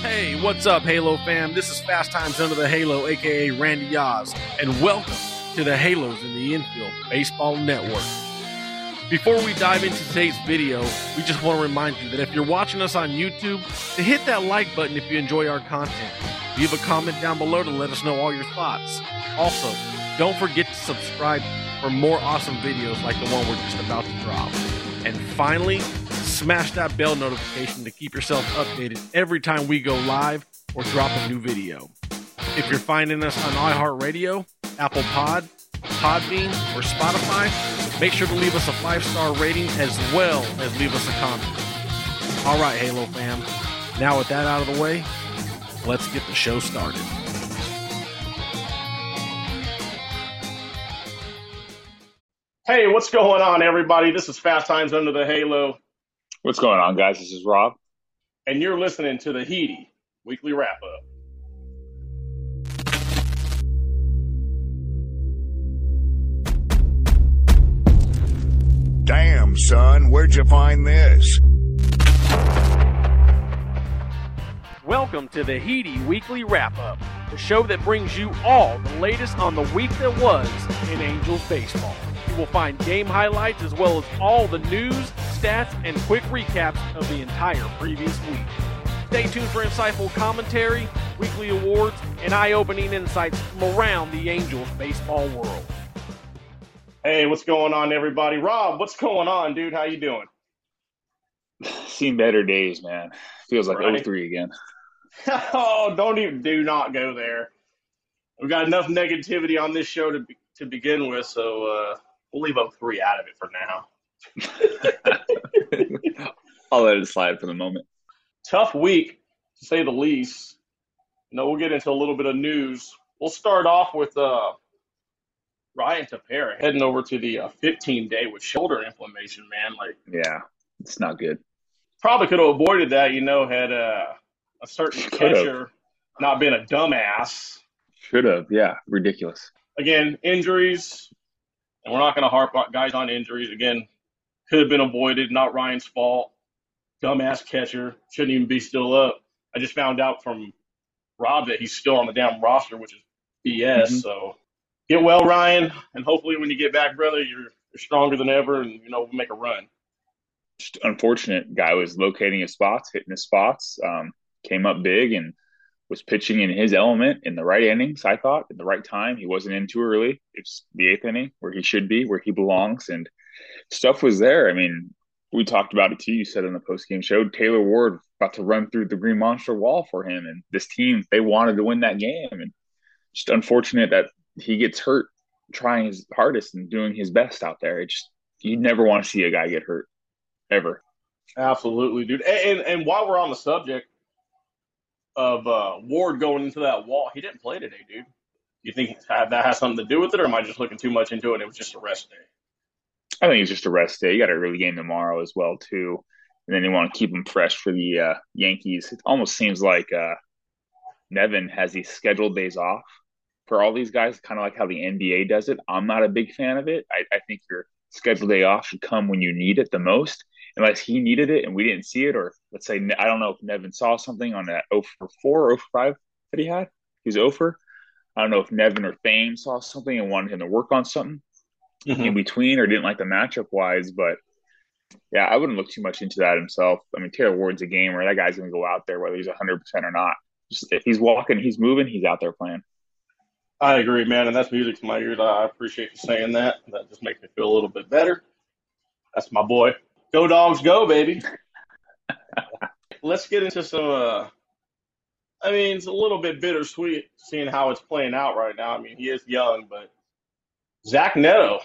Hey, what's up, Halo fam? This is Fast Times Under the Halo, aka Randy Oz, and welcome to the Halos in the Infield Baseball Network. Before we dive into today's video, we just want to remind you that if you're watching us on YouTube, to hit that like button if you enjoy our content. Leave a comment down below to let us know all your thoughts. Also, don't forget to subscribe for more awesome videos like the one we're just about to drop. And finally, smash that bell notification to keep yourself updated every time we go live or drop a new video. If you're finding us on iHeartRadio, Apple Pod, Podbean, or Spotify, make sure to leave us a five star rating as well as leave us a comment. All right, Halo fam. Now, with that out of the way, let's get the show started. Hey, what's going on, everybody? This is Fast Times Under the Halo, What's going on, guys? This is Rob. and you're listening to the HITI Weekly Wrap Up. Damn, son, where'd you find this? Welcome to the HITI Weekly Wrap Up, the show that brings you all the latest on the week that was in Angels baseball. You will find game highlights as well as all the news, stats, and quick recaps of the entire previous week. Stay tuned for insightful commentary, weekly awards, and eye-opening insights from around the Angels baseball world. Hey, what's going on, everybody? Rob, what's going on, dude? How you doing? Seen better days, man. Feels like Right. 03 again. oh, don't even do not go there. We've got enough negativity on this show to be, to begin with, so uh, we'll leave up three out of it for now. I'll let it slide for the moment. Tough week, to say the least. You know, we'll get into a little bit of news. We'll start off with uh, Ryan Tepera heading over to the uh, 15 day with shoulder inflammation. Man, like Yeah, it's not good. probably could have avoided that. You know, had uh, a certain Could've. catcher not been a dumbass. Should have. Yeah, ridiculous. again, injuries, and we're not going to harp on guys on injuries. Again, could have been avoided, not Ryan's fault. Dumbass catcher, shouldn't even be still up. I just found out from Rob that he's still on the damn roster, which is BS. Mhm. So get well, Ryan, and hopefully when you get back, brother, you're, you're stronger than ever, and you know we'll make a run. Just unfortunate. Guy was locating his spots, hitting his spots, um, came up big and was pitching in his element in the right innings, I thought, at the right time. He wasn't in too early. It's the eighth inning where he should be, where he belongs. And stuff was there. I mean, we talked about it too. You said on the post game show, Taylor Ward about to run through the Green Monster wall for him. And this team, they wanted to win that game. And just unfortunate that he gets hurt trying his hardest and doing his best out there. It just, you never want to see a guy get hurt ever. Absolutely, dude. And, and and while we're on the subject of uh, Ward going into that wall, he didn't play today, dude. You think that has something to do with it, or am I just looking too much into it? and It was just a rest day. I think it's just a rest day. You got a early game tomorrow as well too, and then you want to keep him fresh for the uh, Yankees. It almost seems like uh, Nevin has these scheduled days off for all these guys, kind of like how the NBA does it. I'm not a big fan of it. I, I think your scheduled day off should come when you need it the most. Unless he needed it and we didn't see it, or let's say I don't know if Nevin saw something on that 0 for 4 or 0 for 5 that he had. He's was 0 for. I don't know if Nevin or Thames saw something and wanted him to work on something mm-hmm. in between or didn't like the matchup wise, but yeah, I wouldn't look too much into that himself. I mean, Taylor Ward's a gamer. That guy's going to go out there whether he's 100% or not. Just if he's walking, he's moving, he's out there playing. I agree, man, and that's music to my ears. I appreciate you saying that. That just makes me feel a little bit better. That's my boy. Go dogs, go, baby. Let's get into some. Uh, I mean, it's a little bit bittersweet seeing how it's playing out right now. I mean, he is young, but Zach Neto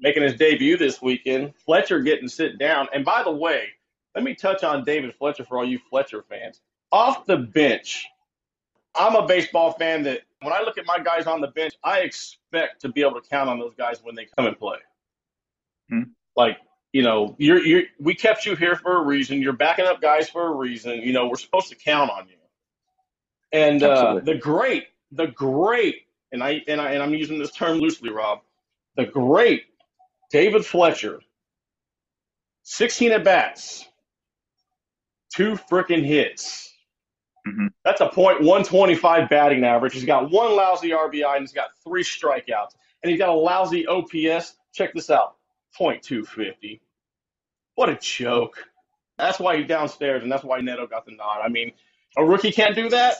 making his debut this weekend. Fletcher getting sit down. And by the way, let me touch on David Fletcher for all you Fletcher fans. Off the bench, I'm a baseball fan that when I look at my guys on the bench, I expect to be able to count on those guys when they come and play. Hmm. Like, you know, you're you're we kept you here for a reason. You're backing up guys for a reason. You know, we're supposed to count on you. And uh, the great, the great, and I and I and I'm using this term loosely, Rob. The great David Fletcher, 16 at bats, two freaking hits. Mm-hmm. That's a point 125 batting average. He's got one lousy RBI and he's got three strikeouts. And he's got a lousy OPS. Check this out. Point 250. What a joke. That's why he's downstairs and that's why Neto got the nod. I mean, a rookie can't do that.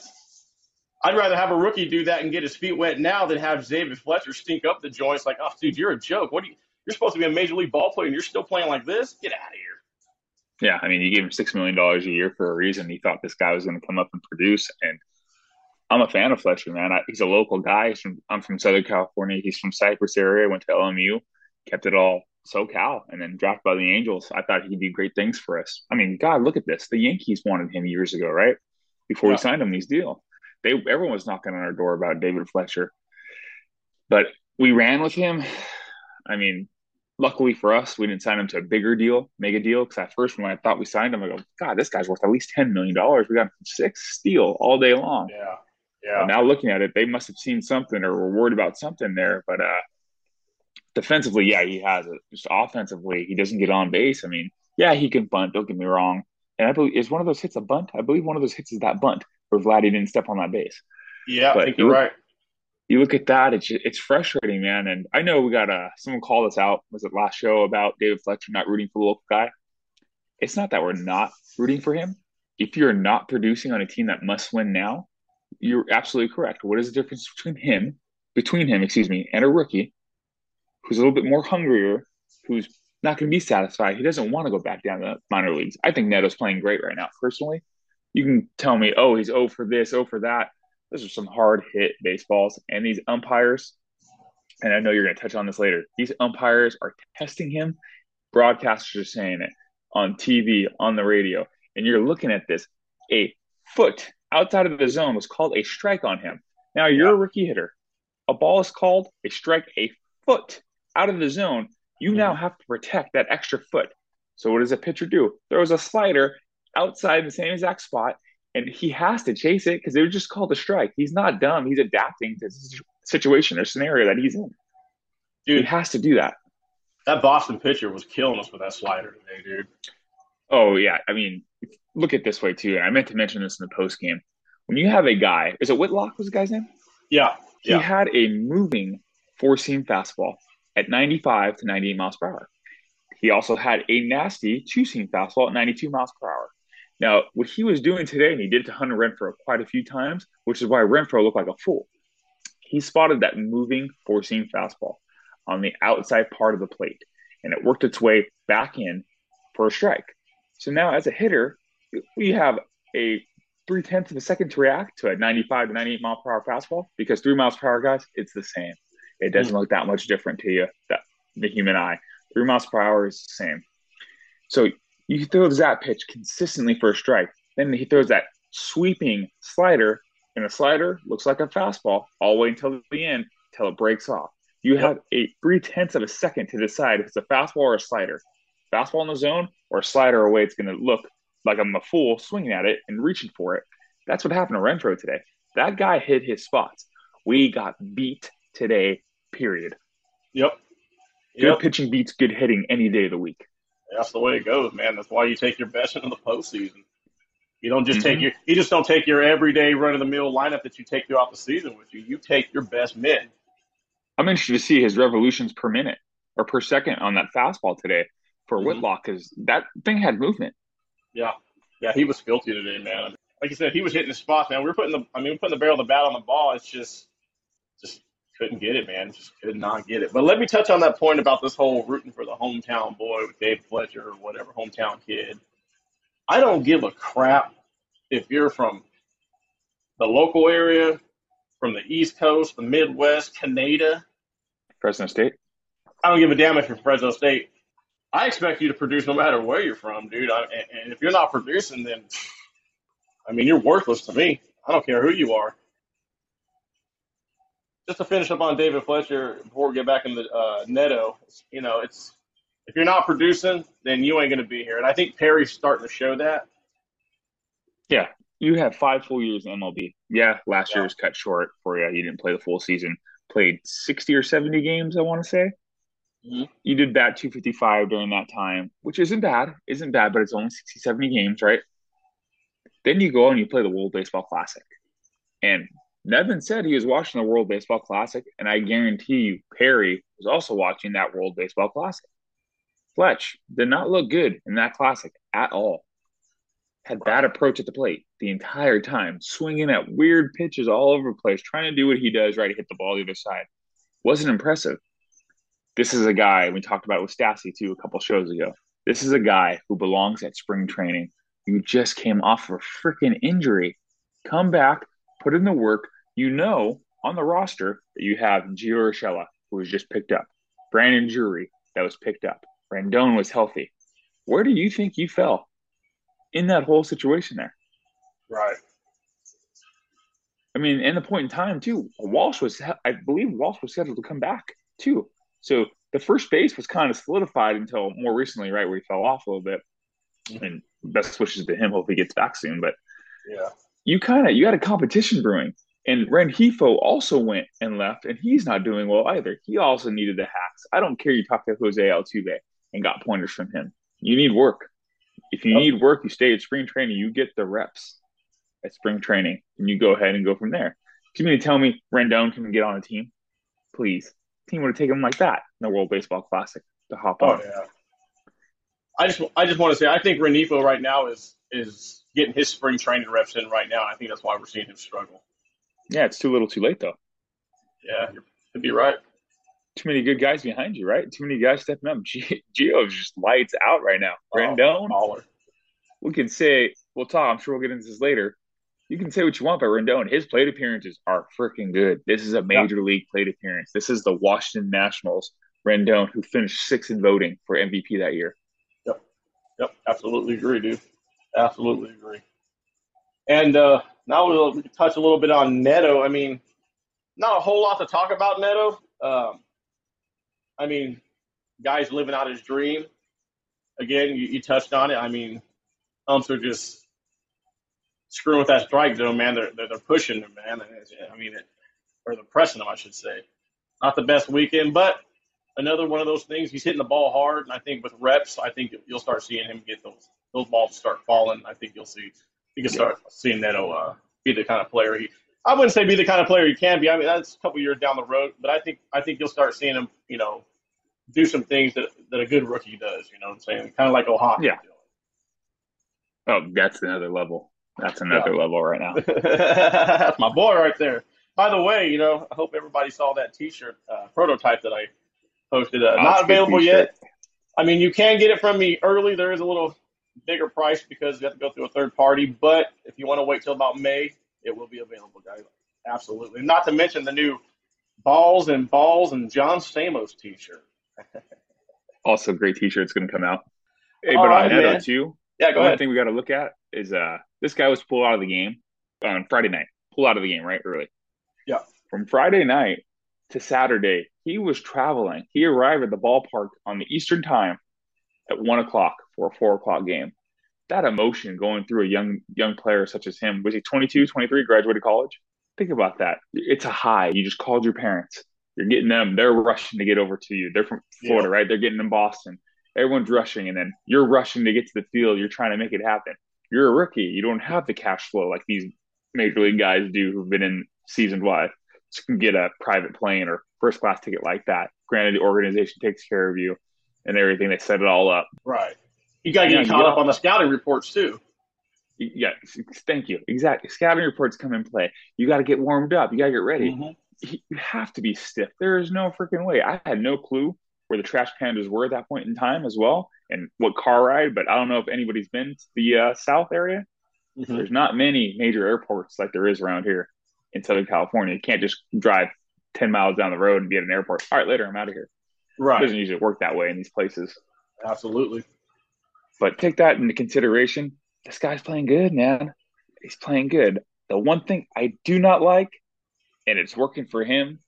I'd rather have a rookie do that and get his feet wet now than have David Fletcher stink up the joints like, oh, dude, you're a joke. What do you? You're supposed to be a major league ball player and you're still playing like this. Get out of here. Yeah, I mean, you gave him six million dollars a year for a reason. He thought this guy was going to come up and produce, and I'm a fan of Fletcher, man. I, he's a local guy. From, I'm from Southern California. He's from Cypress area. Went to LMU, kept it all SoCal, and then drafted by the Angels. I thought he could do great things for us. I mean, God, look at this. The Yankees wanted him years ago, right? Before yeah. we signed him these deal they everyone was knocking on our door about David Fletcher, but we ran with him. I mean, luckily for us, we didn't sign him to a bigger deal, mega deal. Because at first, when I thought we signed him, I go, God, this guy's worth at least ten million dollars. We got him six steal all day long. Yeah, yeah. now looking at it, they must have seen something or were worried about something there. But uh, defensively, yeah, he has it. Just offensively, he doesn't get on base. I mean, yeah, he can bunt. Don't get me wrong. And I believe is one of those hits a bunt. I believe one of those hits is that bunt where Vladdy didn't step on that base. Yeah, but I think you're look, right. You look at that; it's it's frustrating, man. And I know we got a someone called us out. Was it last show about David Fletcher not rooting for the local guy? It's not that we're not rooting for him. If you're not producing on a team that must win now, you're absolutely correct. What is the difference between him, between him, excuse me, and a rookie who's a little bit more hungrier, who's not going to be satisfied. He doesn't want to go back down to the minor leagues. I think Neto's playing great right now, personally. You can tell me, oh, he's oh for this, oh for that. Those are some hard hit baseballs. And these umpires, and I know you're going to touch on this later, these umpires are testing him. Broadcasters are saying it on TV, on the radio. And you're looking at this. A foot outside of the zone was called a strike on him. Now you're yeah. a rookie hitter. A ball is called a strike a foot out of the zone you now mm-hmm. have to protect that extra foot. So what does a pitcher do? Throws a slider outside the same exact spot, and he has to chase it because they were just called a strike. He's not dumb. He's adapting to the situation or scenario that he's in. Dude, he has to do that. That Boston pitcher was killing us with that slider today, dude. Oh yeah, I mean, look at this way too. I meant to mention this in the post game. When you have a guy, is it Whitlock was the guy's name? Yeah, he yeah. had a moving four seam fastball at 95 to 98 miles per hour. He also had a nasty two seam fastball at 92 miles per hour. Now, what he was doing today, and he did it to Hunter Renfroe quite a few times, which is why Renfroe looked like a fool. He spotted that moving four seam fastball on the outside part of the plate, and it worked its way back in for a strike. So now, as a hitter, we have a three tenths of a second to react to a 95 to 98 mile per hour fastball because three miles per hour, guys, it's the same. It doesn't mm. look that much different to you, that, the human eye. Three miles per hour is the same. So you throw that pitch consistently for a strike. Then he throws that sweeping slider, and a slider looks like a fastball all the way until the end, until it breaks off. You have a three tenths of a second to decide if it's a fastball or a slider. Fastball in the zone or a slider away, it's going to look like I'm a fool swinging at it and reaching for it. That's what happened to Renfroe today. That guy hit his spots. We got beat today period. Yep. Good yep. pitching beats good hitting any day of the week. That's the way it goes, man. That's why you take your best into the postseason. You don't just mm-hmm. take your you just don't take your everyday run of the mill lineup that you take throughout the season with you. You take your best men. I'm interested to see his revolutions per minute or per second on that fastball today for mm-hmm. Whitlock because that thing had movement. Yeah, yeah, he was filthy today, man. Like you said, he was hitting the spots, man. We are putting the, I mean, we're putting the barrel of the bat on the ball. It's just, just couldn't get it, man. Just could not get it. But let me touch on that point about this whole rooting for the hometown boy with Dave Fletcher or whatever, hometown kid. I don't give a crap if you're from the local area, from the East Coast, the Midwest, Canada, Fresno State. I don't give a damn if you're Fresno State. I expect you to produce no matter where you're from, dude. I, and if you're not producing, then I mean, you're worthless to me. I don't care who you are just to finish up on David Fletcher before we get back into uh, Neto, you know, it's if you're not producing, then you ain't going to be here. And I think Perry's starting to show that. Yeah, you have five full years in MLB. Yeah, last yeah. year was cut short for you. You didn't play the full season. Played 60 or 70 games, I want to say. Mm-hmm. You did bat 255 during that time, which isn't bad. Isn't bad, but it's only 60, 70 games, right? Then you go and you play the World Baseball Classic. And Nevin said he was watching the World Baseball Classic, and I guarantee you Perry was also watching that World Baseball Classic. Fletch did not look good in that classic at all. Had bad approach at the plate the entire time, swinging at weird pitches all over the place, trying to do what he does, right, to hit the ball the other side. Wasn't impressive. This is a guy we talked about with Stassi too a couple shows ago. This is a guy who belongs at spring training. You just came off of a freaking injury. Come back, put in the work. You know on the roster that you have Gio Urshela, who was just picked up, Brandon Drury, that was picked up, Rendon was healthy. Where do you think you fell in that whole situation there? Right. I mean, in the point in time too, Walsh was, I believe Walsh was scheduled to come back too. So the first base was kind of solidified until more recently, right, where he fell off a little bit. And best wishes to him. Hope he gets back soon. But yeah, you kind of you had a competition brewing. And Rengifo also went and left, and he's not doing well either. He also needed the hacks. I don't care you talk to Jose Altuve and got pointers from him. You need work. If you need work, you stay at spring training. You get the reps at spring training, and you go ahead and go from there. Do you mean to tell me Rendon can get on a team? Please team would have taken him like that in the World Baseball Classic to hop oh, on. Yeah. I just I just want to say I think Rengifo right now is is getting his spring training reps in right now. I think that's why we're seeing him struggle. Yeah, it's too little, too late though. Yeah, you'd be right. Too many good guys behind you, right? Too many guys stepping up. Gio is just lights out right now. Oh, Rendon, oh, we can say well, Tom. I'm sure we'll get into this later you can say what you want about Rendon. His plate appearances are freaking good. This is a major yeah. league plate appearance. This is the Washington Nationals Rendon who finished sixth in voting for MVP that year. Yep. Yep. Absolutely agree, dude. Absolutely agree. And uh, now we'll, touch a little bit on Neto. I mean, not a whole lot to talk about Neto. Um, I mean, guys living out his dream. Again, you, you touched on it. I mean, umps are just screwing with that strike zone, man. They're they're, they're pushing them, man. I mean, it, or they're pressing them, I should say. Not the best weekend, but another one of those things. He's hitting the ball hard, and I think with reps, I think you'll start seeing him get those those balls start falling. I think you'll see you can start yeah. seeing Neto uh, be the kind of player he. I wouldn't say be the kind of player he can be. I mean, that's a couple years down the road, but I think I think you'll start seeing him, you know, do some things that that a good rookie does. You know what I'm saying? Kind of like O'Hoppe. Yeah. Oh, that's another level. That's another yeah. level right now. That's my boy right there. By the way, you know, I hope everybody saw that T-shirt uh, prototype that I posted. Uh, not available yet. I mean, you can get it from me early. There is a little bigger price because you have to go through a third party. But if you want to wait till about May, it will be available, guys. Absolutely. Not to mention the new balls and balls and John Stamos T-shirt. also, great T-shirt's going to come out. Hey, but right, on Neto too. Yeah, go ahead. one ahead. thing we got to look at is uh this guy was pulled out of the game on Friday night. Pulled out of the game right early. Yeah. From Friday night to Saturday, he was traveling. He arrived at the ballpark on the Eastern time at one o'clock for a four o'clock game. That emotion going through a young young player such as him. Was he 22, 23, graduated college? Think about that. It's a high. You just called your parents. You're getting them. They're rushing to get over to you. They're from Florida, yeah. right? They're getting in Boston. Everyone's rushing, and then you're rushing to get to the field. You're trying to make it happen you're a rookie. You don't have the cash flow like these major league guys do who've been in season wide. So you can get a private plane or first class ticket like that. Granted, the organization takes care of you and everything. They set it all up. Right. You got to get caught up on the scouting reports too. Yeah, thank you. Exactly. Scouting reports come in play. You got to get warmed up. You got to get ready. Mm-hmm. You have to be stiff. There is no freaking way. I had no clue where the trash pandas were at that point in time as well and what car ride, but I don't know if anybody's been to the uh, South area. Mm-hmm. There's not many major airports like there is around here in Southern California. You can't just drive 10 miles down the road and be at an airport. All right, later, I'm out of here. Right. It doesn't usually work that way in these places. Absolutely. But take that into consideration. This guy's playing good, man. He's playing good. The one thing I do not like, and it's working for him,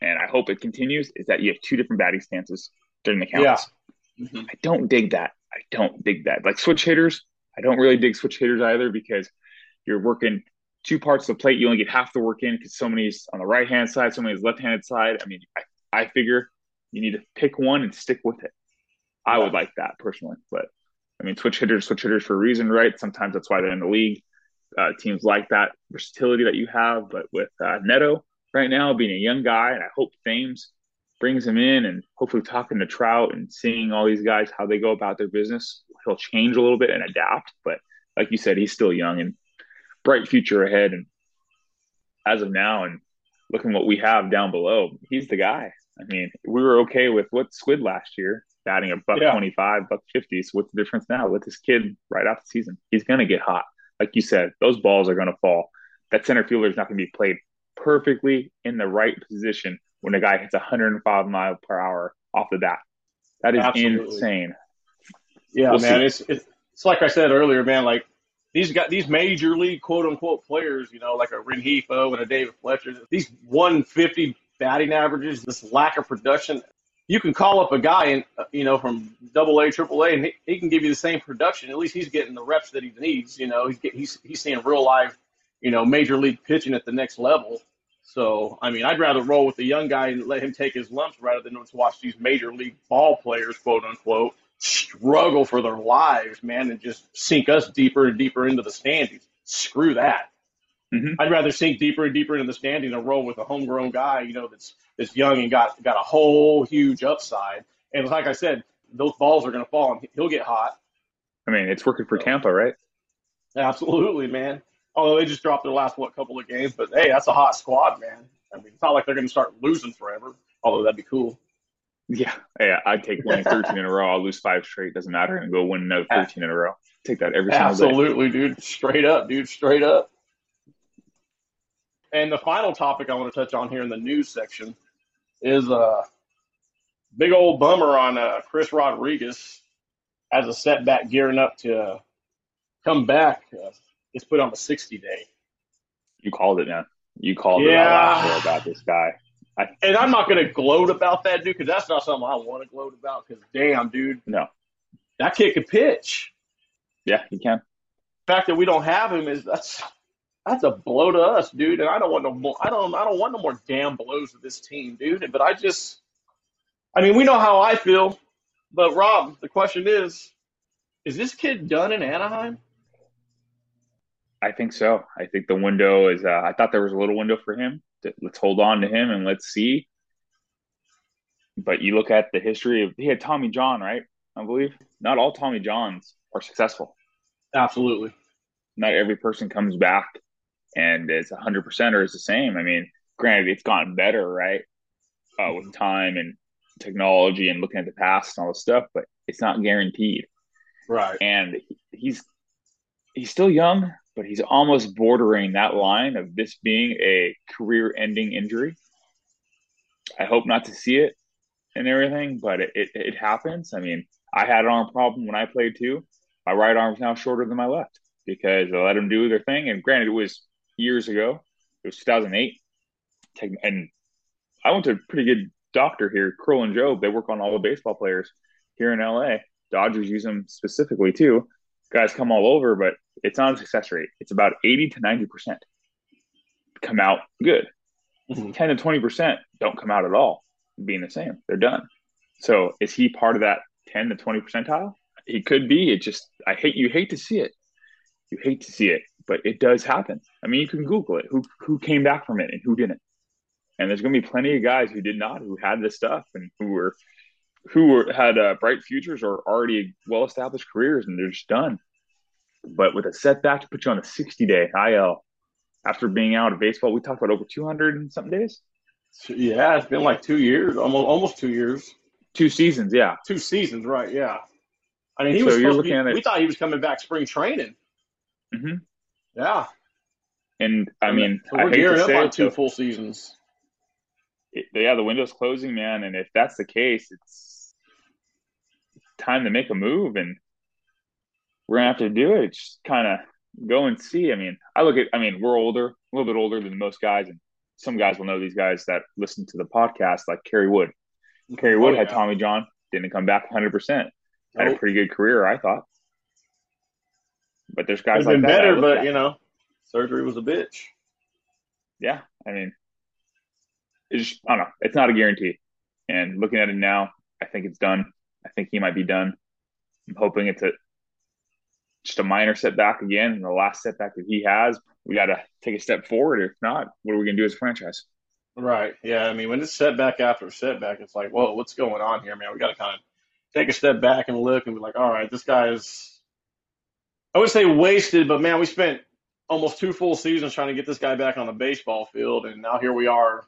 and I hope it continues, is that you have two different batting stances during the counts. Yeah. Mm-hmm. I don't dig that. I don't dig that. Like switch hitters, I don't really dig switch hitters either because you're working two parts of the plate. You only get half the work in because so somebody's on the right hand side, so somebody's left handed side. I mean, I, I figure you need to pick one and stick with it. I yeah. would like that personally, but I mean, switch hitters, switch hitters for a reason, right? Sometimes that's why they're in the league. uh, teams like that versatility that you have. But with uh, Neto right now being a young guy, and I hope Thames brings him in and hopefully talking to Trout and seeing all these guys how they go about their business, he'll change a little bit and adapt. But like you said, he's still young and bright future ahead. And as of now, and looking what we have down below, he's the guy. I mean, we were okay with what Squid last year, batting a buck yeah. 25, buck 50. So what's the difference now with this kid right off the season? He's going to get hot. Like you said, those balls are going to fall. That center fielder is not going to be played perfectly in the right position when a guy hits 105 mile per hour off the bat. That is Absolutely. insane. Yeah, we'll man. It's, it's, it's like I said earlier, man. Like these got these major league quote unquote players, you know, like a Rengifo and a David Fletcher. These 150 batting averages, this lack of production. You can call up a guy and uh, you know from Double A, Triple A, and he, he, can give you the same production. At least he's getting the reps that he needs. You know, he's get, he's he's seeing real live, you know, major league pitching at the next level. So, I mean, I'd rather roll with the young guy and let him take his lumps rather than to watch these major league ball players, quote unquote, struggle for their lives, man, and just sink us deeper and deeper into the standings. Screw that. Mm-hmm. I'd rather sink deeper and deeper into the standing and roll with a homegrown guy, you know, that's that's young and got got a whole huge upside. And like I said, those balls are going to fall and he'll get hot. I mean, it's working for Tampa, right? Absolutely, man. Although they just dropped their last what couple of games, but hey, that's a hot squad, man. I mean, it's not like they're going to start losing forever. Although that'd be cool. Yeah, yeah, I'd take winning 13 in a row. I'll lose five straight. Doesn't matter, and go win another 13 in a row. Take that every single Absolutely, day. Absolutely, dude. Straight up, dude. Straight up. And the final topic I want to touch on here in the news section is a big old bummer on uh, Chris Rodriguez as a setback gearing up to come back. Uh, it's put on the 60 day. You called it, man. You called it. yeah. it about this guy. I, and I'm not going to gloat about that, dude, because that's not something I want to gloat about. Because damn, dude, no, that kid can pitch. Yeah, he can. The fact that we don't have him is that's that's a blow to us, dude. And I don't want no more. I don't. I don't want no more damn blows to this team, dude. But I just, I mean, we know how I feel. But Rob, the question is, is this kid done in Anaheim? I think so. I think the window is. Uh, I thought there was a little window for him. Let's hold on to him and let's see. But you look at the history of he had Tommy John, right? I believe not all Tommy Johns are successful. Absolutely. Not every person comes back and it's 100% or it's the same. I mean, granted, it's gotten better, right? Uh, with time and technology and looking at the past and all this stuff, but it's not guaranteed. Right. And he's he's still young, but he's almost bordering that line of this being a career-ending injury. I hope not to see it and everything, but it, it, it happens. I mean, I had an arm problem when I played too. My right arm's now shorter than my left because I let them do their thing. And granted, it was years ago. It was 2008. And I went to a pretty good doctor here, Kerlan-Jobe. They work on all the baseball players here in LA. Dodgers use them specifically too. Guys come all over, but it's not a success rate. It's about 80 to 90% come out good. Mm-hmm. 10 to 20% don't come out at all, being the same. They're done. So is he part of that 10 to 20 percentile? He could be. It just, I hate, you hate to see it. You hate to see it but it does happen. I mean, you can Google it. Who who came back from it and who didn't? And there's going to be plenty of guys who did not, who had this stuff and who were who were had uh, bright futures or already well established careers, and they're just done. But with a setback to put you on a 60 day IL after being out of baseball, we talked about over 200 and something days. Yeah, it's been like two years, almost almost two years. Two seasons, yeah. Two seasons, right? Yeah. I mean, he was. So you're looking be, at we thought he was coming back spring training. Mm-hmm. Yeah. And I mean, so we're gearing up on two full seasons. It, yeah, the window's closing, man. And if that's the case, it's time to make a move, and we're gonna have to do it. Just kind of go and see. I mean, I look at. I mean, we're older, a little bit older than most guys, and some guys will know these guys that listen to the podcast, like Kerry Wood. Kerry Wood oh, had Tommy John, didn't come back 100. percent Had a pretty good career, I thought. But there's guys like been that. better, but you know, surgery was a bitch. Yeah, I mean, it's just, I don't know. It's not a guarantee. And looking at it now, I think it's done. I think he might be done. I'm hoping it's a just a minor setback again, and the last setback that he has, we got to take a step forward. If not, what are we going to do as a franchise? Right. Yeah. I mean, when it's setback after setback, it's like, whoa, what's going on here, man? We got to kind of take a step back and look and be like, all right, this guy is, I would say wasted, but man, we spent almost two full seasons trying to get this guy back on the baseball field, and now here we are,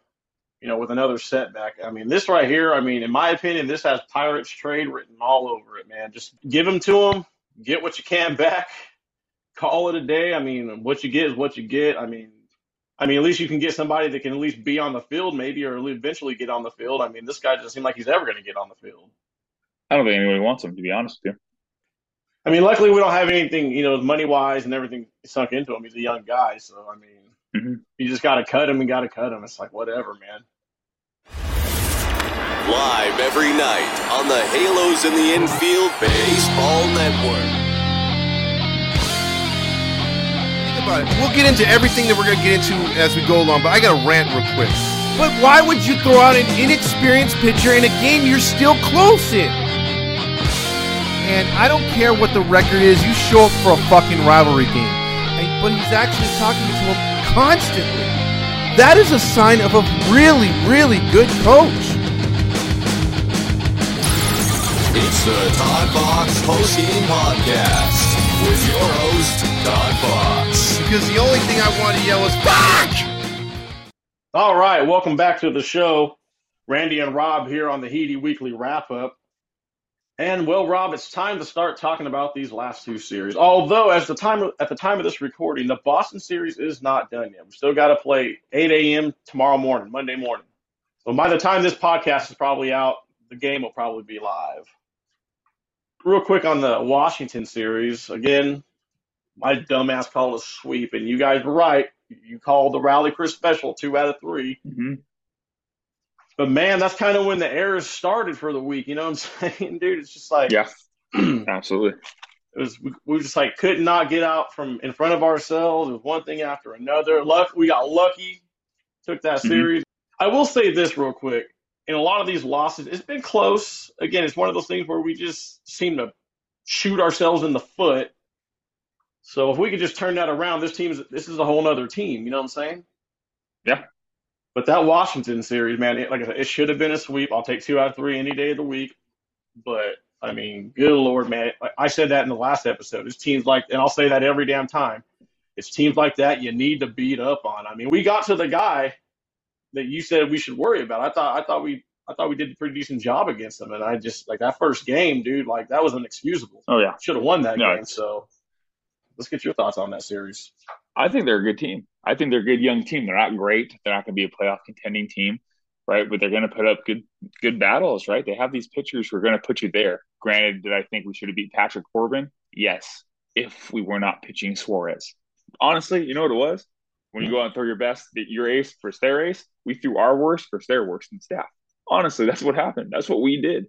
you know, with another setback. I mean, this right here, I mean, in my opinion, this has Pirates trade written all over it, man. Just give him to them, get what you can back, call it a day. I mean, what you get is what you get. I mean, I mean, at least you can get somebody that can at least be on the field, maybe, or eventually get on the field. I mean, this guy doesn't seem like he's ever going to get on the field. I don't think anybody wants him, to be honest with you. I mean, luckily we don't have anything, you know, money wise and everything sunk into him. He's a young guy, so I mean, mm-hmm. you just got to cut him and got to cut him. It's like whatever, man. Live every night on the Halos in the Infield Baseball Network. about it. We'll get into everything that we're going to get into as we go along, but I got to rant real quick. But why would you throw out an inexperienced pitcher in a game you're still close in? And I don't care what the record is, you show up for a fucking rivalry game. And, but he's actually talking to him constantly. That is a sign of a really, really good coach. It's the Todd Fox Post Game Podcast with your host, Todd Fox. Because the only thing I want to yell is fuck! All right, welcome back to the show. Randy and Rob here on the HITI Weekly Wrap Up. And well, Rob, it's time to start talking about these last two series. Although, as the time at the time of this recording, the Boston series is not done yet. We still got to play 8 a.m. tomorrow morning, Monday morning. So by the time this podcast is probably out, the game will probably be live real quick on the Washington series. Again, my dumbass called a sweep, and you guys were right. You called the Rally Chris special two out of 3 mm-hmm. But man, that's kind of when the errors started for the week. You know what I'm saying, dude? It's just like yeah, absolutely. It was we, we just like could not get out from in front of ourselves. It was one thing after another. Luck, we got lucky, took that mm-hmm. series. I will say this real quick in a lot of these losses, it's been close. Again, it's one of those things where we just seem to shoot ourselves in the foot. So if we could just turn that around, this team is this is a whole other team. You know what I'm saying? Yeah. But that Washington series, man, it, like I said, it should have been a sweep. I'll take two out of three any day of the week. But I mean, good lord, man, I said that in the last episode. It's teams like, and I'll say that every damn time. It's teams like that you need to beat up on. I mean, we got to the guy that you said we should worry about. I thought I thought we I thought we did a pretty decent job against them, and I just like that first game, dude. Like that was inexcusable. Oh yeah, should have won that no, game. So let's get your thoughts on that series. I think they're a good team. I think they're a good young team. They're not great. They're not going to be a playoff contending team, right? But they're going to put up good good battles, right? They have these pitchers who are going to put you there. Granted, did I think we should have beat Patrick Corbin? Yes, if we were not pitching Suarez. Honestly, you know what it was? When you go out and throw your best, your ace versus their ace, we threw our worst versus their worst in staff. Honestly, that's what happened. That's what we did.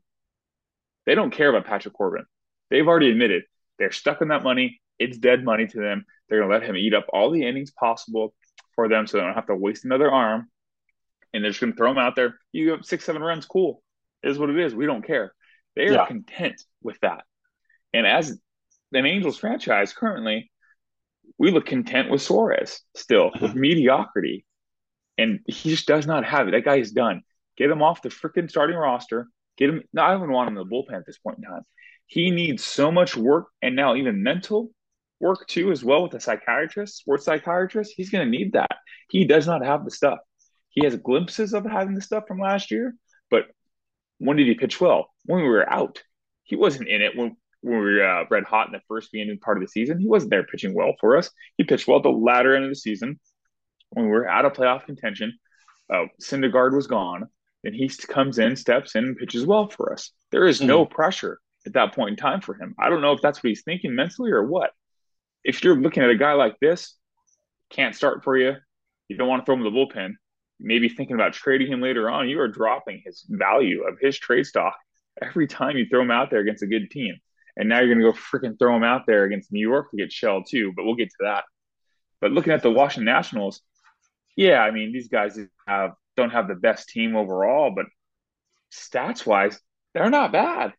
They don't care about Patrick Corbin. They've already admitted they're stuck in that money. It's dead money to them. They're going to let him eat up all the innings possible for them so they don't have to waste another arm. And they're just going to throw him out there. You have six, seven runs, cool. It is what it is. We don't care. They are yeah. content with that. And as an Angels franchise currently, we look content with Suarez still with mediocrity, and he just does not have it. That guy is done. Get him off the freaking starting roster. Get him. No, I don't even want him in the bullpen at this point in time. He needs so much work, and now even mental work too, as well with a psychiatrist, sports psychiatrist. He's going to need that. He does not have the stuff. He has glimpses of having the stuff from last year, but when did he pitch well? When we were out. He wasn't in it when when we were uh, red hot in the first beginning part of the season. He wasn't there pitching well for us. He pitched well at the latter end of the season when we were out of playoff contention. Uh, Syndergaard was gone. Then he comes in, steps in, and pitches well for us. There is no mm-hmm. pressure at that point in time for him. I don't know if that's what he's thinking mentally or what. If you're looking at a guy like this, can't start for you, you don't want to throw him in the bullpen, maybe thinking about trading him later on, you are dropping his value of his trade stock every time you throw him out there against a good team. And now you're going to go freaking throw him out there against New York to get shelled too. But we'll get to that. But looking at the Washington Nationals, yeah, I mean these guys have don't have the best team overall, but stats wise, they're not bad.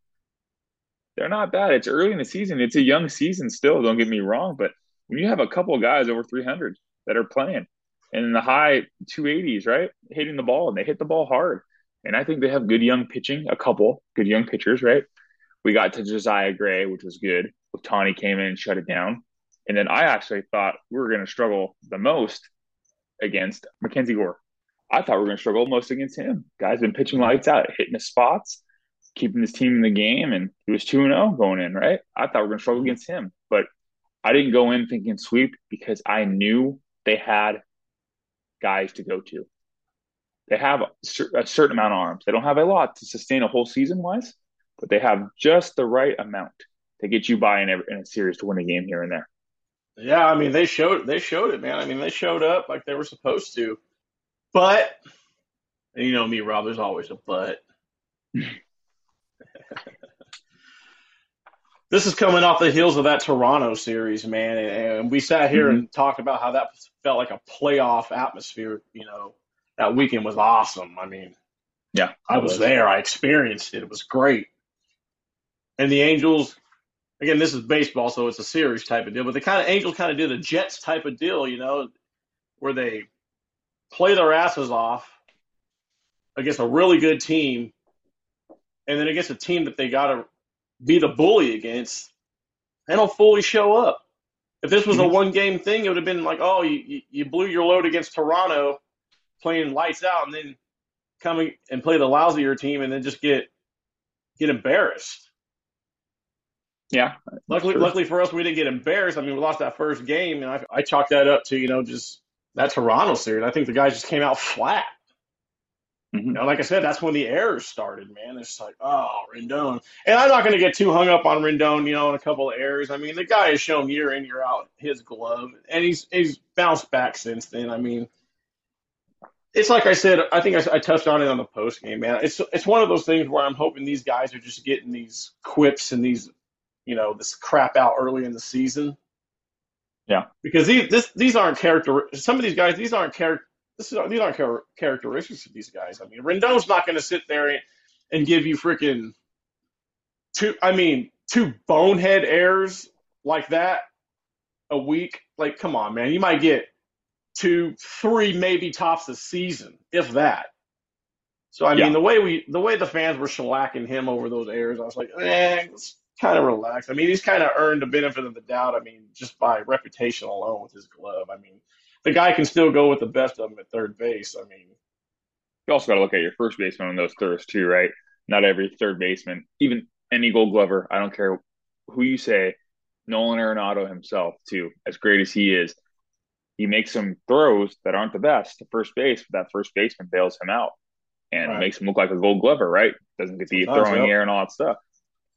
They're not bad. It's early in the season. It's a young season still. Don't get me wrong, but when you have a couple guys over 300 that are playing and in the high 280s, right, hitting the ball and they hit the ball hard, and I think they have good young pitching. A couple good young pitchers, right? We got to Josiah Gray, which was good. Ohtani came in and shut it down. And then I actually thought we were going to struggle the most against Mackenzie Gore. I thought we were going to struggle most against him. Guy's been pitching lights out, hitting his spots, keeping his team in the game, and he was 2 0 going in, right? I thought we are going to struggle against him. But I didn't go in thinking sweep because I knew they had guys to go to. They have a certain amount of arms. They don't have a lot to sustain a whole season wise, but they have just the right amount to get you by in a, in a series to win a game here and there. Yeah, I mean they showed they showed it, man. I mean they showed up like they were supposed to. But and you know me, Rob, there's always a but. this is coming off the heels of that Toronto series, man, and, we sat here mm-hmm. and talked about how that felt like a playoff atmosphere. You know, that weekend was awesome. I mean, yeah, I was, was there. I experienced it. It was great. And the Angels, again, this is baseball, so it's a series type of deal. But the kind of Angels kind of did a Jets type of deal, you know, where they play their asses off against a really good team, and then against a team that they got to be the bully against, they don't fully show up. If this was a mm-hmm. one game thing, it would have been like, oh, you, you blew your load against Toronto, playing lights out, and then coming and play the lousier team, and then just get get embarrassed. Yeah. Luckily, luckily for us, we didn't get embarrassed. I mean, we lost that first game, and I, I chalked that up to you know just that Toronto series. I think the guys just came out flat. Mm-hmm. You know, like I said, that's when the errors started, man. It's like, oh, Rendon. And I'm not going to get too hung up on Rendon, you know, in a couple of errors. I mean, the guy has shown year in, year out his glove, and he's he's bounced back since then. I mean, it's like I said, I think I, I touched on it on the post game, man. It's it's one of those things where I'm hoping these guys are just getting these quips and these you know this crap out early in the season. Yeah, because these this, these aren't character. Some of these guys, these aren't character. This is, these aren't char- characteristics of these guys. I mean, Rendon's not going to sit there and, and give you freaking two. I mean, two bonehead errors like that a week. Like, come on, man. You might get two, three, maybe tops a season, if that. So I mean, the way we, the way the fans were shellacking him over those errors, I was like, eh, kind of relaxed. I mean, he's kind of earned the benefit of the doubt. I mean, just by reputation alone with his glove. I mean, the guy can still go with the best of them at third base. I mean, you also got to look at your first baseman on those thirds too, right? Not every third baseman, even any Gold Glover. I don't care who you say. Nolan Arenado himself, too, as great as he is, he makes some throws that aren't the best to first base, but that first baseman bails him out and right. makes him look like a Gold Glover, right? Doesn't get the throwing yep. air and all that stuff.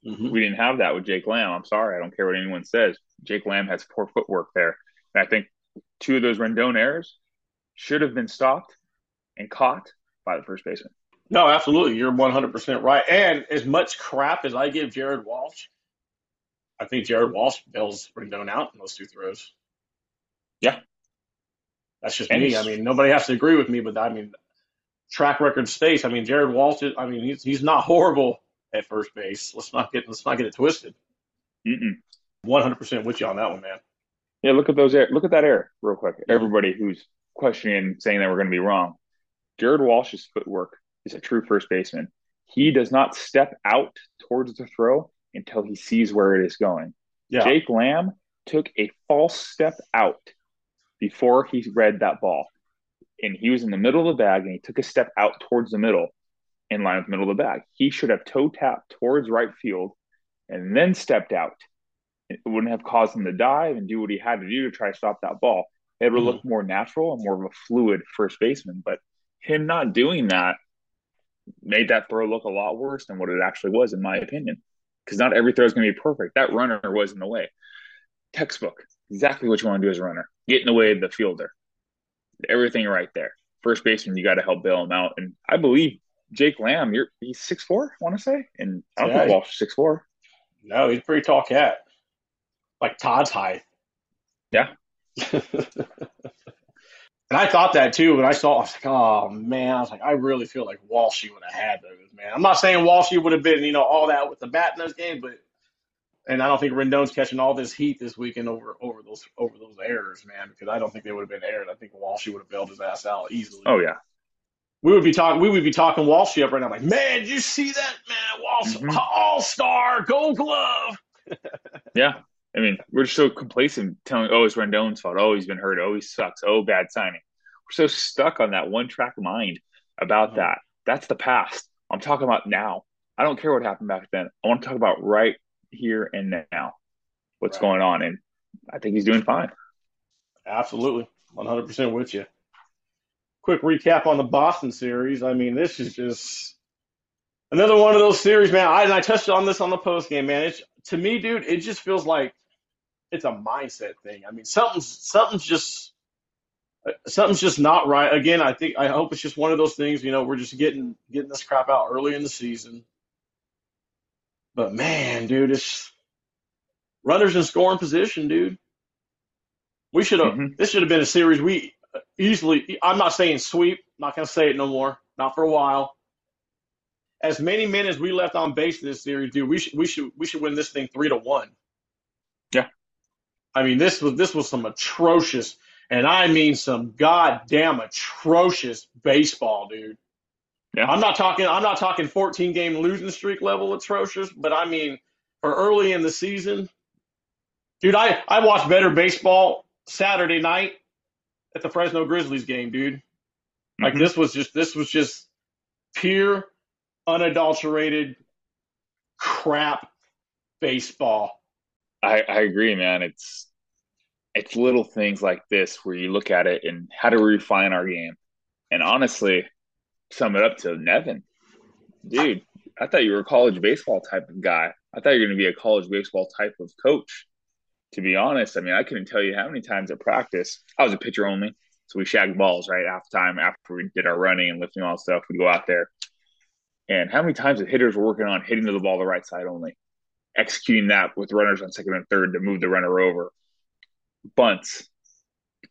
Mm-hmm. We didn't have that with Jake Lamb. I'm sorry. I don't care what anyone says. Jake Lamb has poor footwork there. And I think two of those Rendon errors should have been stopped and caught by the first baseman. No, absolutely. You're 100% right. And as much crap as I give Jared Walsh, I think Jared Walsh bails Rendon out in those two throws. Yeah. That's just and me. I mean, nobody has to agree with me, but I mean, track record states. I mean, Jared Walsh, I mean, he's, he's not horrible at first base. Let's not get let's not get it twisted. One hundred percent with you on that one, man. Yeah, look at those. Look at that error real quick. Everybody who's questioning, saying that we're going to be wrong. Jared Walsh's footwork is a true first baseman. He does not step out towards the throw until he sees where it is going. Yeah. Jake Lamb took a false step out before he read that ball. And he was in the middle of the bag and he took a step out towards the middle in line with the middle of the bag. He should have toe tapped towards right field and then stepped out. It wouldn't have caused him to dive and do what he had to do to try to stop that ball. It would mm-hmm. look more natural and more of a fluid first baseman. But him not doing that made that throw look a lot worse than what it actually was, in my opinion. Because not every throw is going to be perfect. That runner was in the way. Textbook, exactly what you want to do as a runner. Get in the way of the fielder. Everything right there. First baseman, you got to help bail him out. And I believe Jake Lamb, you're he's six four, I want to say, and I don't yeah, think Walsh six four. No, he's a pretty tall cat, like Todd's height. Yeah. and I thought that too when I saw. I was like, oh man, I was like, I really feel like Walshy would have had those, man. I'm not saying Walshy would have been, you know, all that with the bat in those games, but and I don't think Rendon's catching all this heat this weekend over over those over those errors, man. Because I don't think they would have been aired. I think Walshy would have bailed his ass out easily. Oh yeah, we would be talking. We would be talking Walshy up right now, like, man, did you see that, man? Walsh, Mhm. All Star, Gold Glove. yeah. I mean, we're just so complacent telling, oh, it's Rendon's fault. Oh, he's been hurt. Oh, he sucks. Oh, bad signing. We're so stuck on that one track mind about Mhm. that. That's the past. I'm talking about now. I don't care what happened back then. I want to talk about right here and now. What's Right. going on? And I think he's doing fine. Absolutely, one hundred percent with you. Quick recap on the Boston series. I mean, this is just another one of those series, man. I and I touched on this on the post game, man. It's to me, dude. It just feels like it's a mindset thing. I mean, something's something's just something's just not right. Again, I think I hope it's just one of those things. You know, we're just getting getting this crap out early in the season. But man, dude, it's runners in scoring position, dude. We should have. Mhm. This should have been a series we easily. I'm not saying sweep. Not gonna say it no more. Not for a while. As many men as we left on base in this series, dude, we should we should we should win this thing three to one. I mean, this was this was some atrocious, and I mean some goddamn atrocious baseball, dude. Yeah. I'm not talking. I'm not talking 14 game losing streak level atrocious, but I mean for early in the season, dude. I I watched better baseball Saturday night at the Fresno Grizzlies game, dude. Like Mhm. this was just this was just pure, unadulterated crap baseball. I, I agree, man. It's it's little things like this where you look at it and how do we refine our game? And honestly, sum it up to Nevin. Dude, I thought you were a college baseball type of guy. I thought you were going to be a college baseball type of coach. To be honest, I mean, I couldn't tell you how many times at practice I was a pitcher only, so we shagged balls right half time after we did our running and lifting all stuff. We'd go out there, and how many times the hitters were working on hitting to the ball the right side only executing that with runners on second and third to move the runner over. Bunts,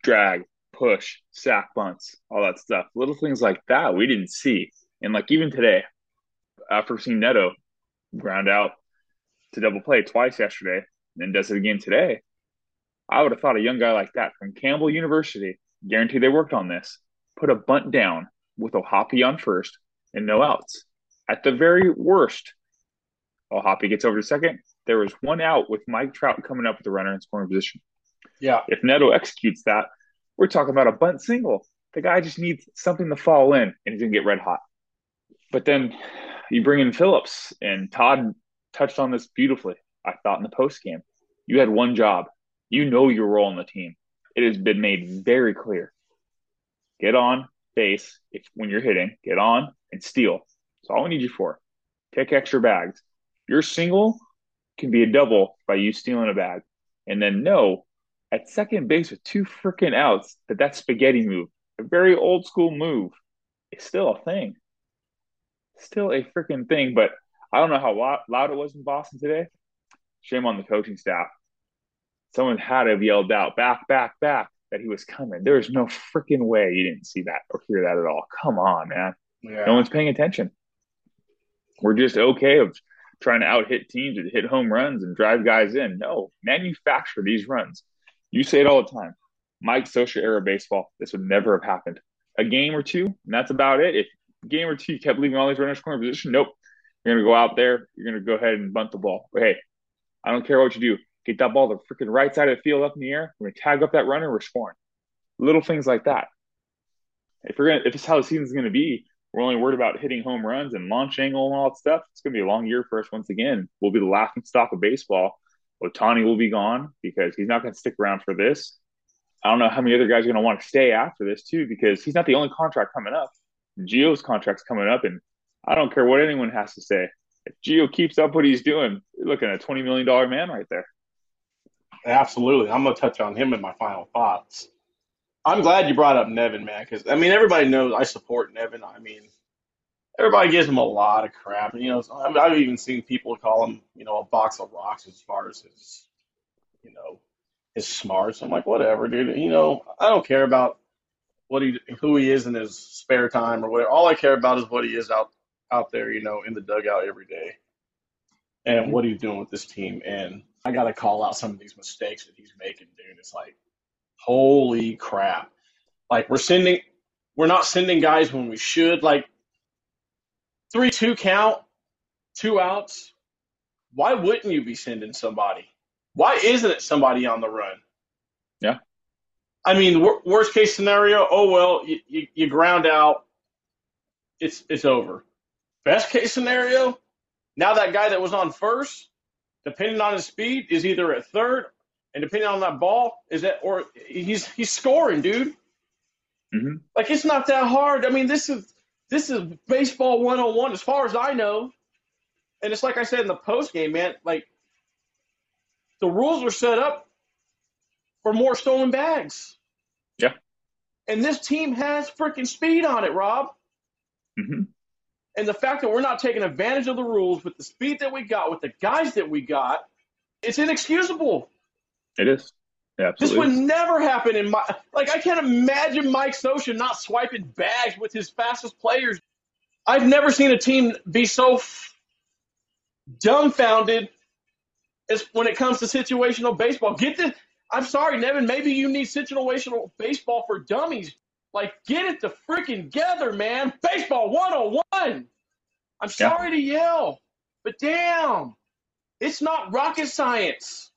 drag, push, sack bunts, all that stuff. Little things like that we didn't see. And like even today, after seeing Neto ground out to double play twice yesterday and then does it again today, I would have thought a young guy like that from Campbell University, guarantee they worked on this, put a bunt down with O'Hoppe on first and no outs. At the very worst, Oh, Hoppy gets over to second, there was one out with Mike Trout coming up with the runner in scoring position. Yeah, If Neto executes that, we're talking about a bunt single. The guy just needs something to fall in, and he's gonna get red hot. But then you bring in Phillips, and Todd touched on this beautifully. I thought in the post game, you had one job. You know your role in the team. It has been made very clear. Get on base if when you're hitting. Get on and steal. That's all we need you for. Take extra bags. Your single can be a double by you stealing a bag. And then know at second base with two freaking outs that that spaghetti move, a very old school move, is still a thing. Still a freaking thing. But I don't know how loud, loud it was in Boston today. Shame on the coaching staff. Someone had to have yelled out, back, back, back, that he was coming. There's no freaking way you didn't see that or hear that at all. Come on, man. yeah. No one's paying attention. We're just okay of trying to out hit teams and hit home runs and drive guys in. No, manufacture these runs. You say it all the time. Mike Scioscia era baseball, this would never have happened. A game or two, and that's about it. If game or two you kept leaving all these runners scoring position, nope. You're gonna go out there, you're gonna go ahead and bunt the ball. But hey, I don't care what you do. Get that ball the freaking right side of the field up in the air. We're gonna tag up that runner, we're scoring. Little things like that. If we're gonna if it's how the season's gonna be, we're only worried about hitting home runs and launch angle and all that stuff. It's going to be a long year for us once again. We'll be the laughing stock of baseball. Ohtani will be gone because he's not going to stick around for this. I don't know how many other guys are going to want to stay after this too because he's not the only contract coming up. Gio's contract's coming up, and I don't care what anyone has to say. If Gio keeps up what he's doing, you're looking at a twenty million dollar man right there. Absolutely. I'm going to touch on him in my final thoughts. I'm glad you brought up Nevin, man, because, I mean, everybody knows I support Nevin. I mean, everybody gives him a lot of crap. and You know, I've I've even seen people call him, you know, a box of rocks as far as his, you know, his smarts. I'm like, whatever, dude. You know, I don't care about what he, who he is in his spare time or whatever. All I care about is what he is out, out there, you know, in the dugout every day. and what he's doing with this team. And I got to call out some of these mistakes that he's making, dude. It's like, holy crap! Like we're sending, we're not sending guys when we should. Like three two count, two outs. Why wouldn't you be sending somebody? Why isn't it somebody on the run? Yeah. I mean, wor- worst case scenario, oh well, you, you, you ground out, it's it's over. Best case scenario, now that guy that was on first, depending on his speed, is either at third, and depending on that ball, is that or he's he's scoring, dude. Mhm. Like it's not that hard. I mean, this is this is baseball 101 as far as I know. And it's like I said in the post game, man, like the rules are set up for more stolen bags. Yeah. And this team has freaking speed on it, Rob. Mhm. And the fact that we're not taking advantage of the rules with the speed that we got, with the guys that we got, it's inexcusable. It is. Yeah, This would never happen in my like I can't imagine Mike Scioscia not swiping bags with his fastest players. I've never seen a team be so f- dumbfounded as when it comes to situational baseball. Get this I'm sorry, Nevin, maybe you need situational baseball for dummies. Like get it to freaking together, man. Baseball 101. I'm sorry to yell, but damn. It's not rocket science.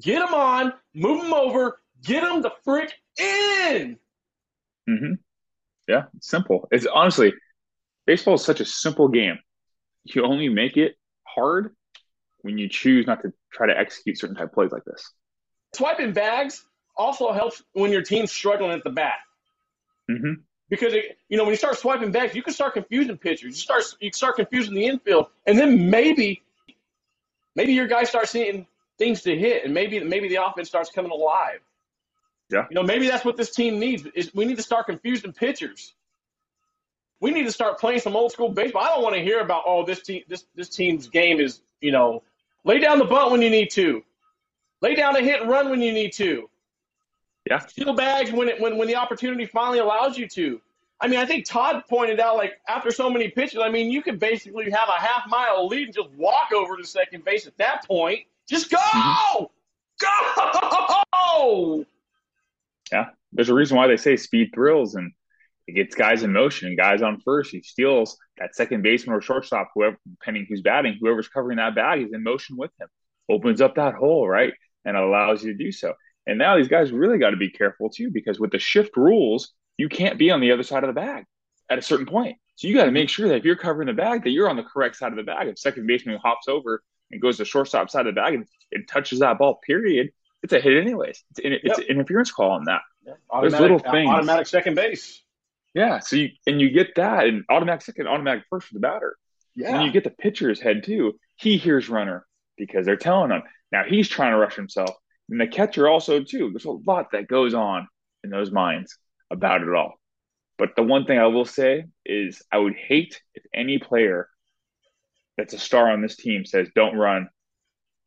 Get them on, move them over, get them the frick in. Mm-hmm. Yeah, it's simple. It's honestly, baseball is such a simple game. You only make it hard when you choose not to try to execute certain type of plays like this. Swiping bags also helps when your team's struggling at the bat. hmm Because it, you know when you start swiping bags, you can start confusing pitchers. You start you start confusing the infield, and then maybe maybe your guys start seeing things to hit, and maybe maybe the offense starts coming alive. Yeah. You know maybe that's what this team needs. Is we need to start confusing pitchers. We need to start playing some old school baseball. I don't want to hear about oh this team this this team's game is you know lay down the bunt when you need to, lay down a hit and run when you need to. Yeah. Steal bags when it when when the opportunity finally allows you to. I mean, I think Todd pointed out like after so many pitches, I mean, you could basically have a half mile lead and just walk over to second base at that point. Just go, mm-hmm. go. Yeah, there's a reason why they say speed thrills and it gets guys in motion and guys on first. He steals that second baseman or shortstop, whoever, depending who's batting, whoever's covering that bag is in motion with him. Opens up that hole, right? And allows you to do so. And now these guys really got to be careful too, because with the shift rules, you can't be on the other side of the bag at a certain point. So you got to make sure that if you're covering the bag, that you're on the correct side of the bag. If second baseman hops over and goes to shortstop side of the bag and, and touches that ball, period, it's a hit anyways. It's, an, it's an interference call on that. Automatic, little things. automatic second base. Yeah. So you and you get that and automatic second, automatic first for the batter. Yeah. And you get the pitcher's head too. He hears runner because they're telling him. Now he's trying to rush himself. And the catcher also too. There's a lot that goes on in those minds about it all. But the one thing I will say is I would hate if any player that's a star on this team says, Don't run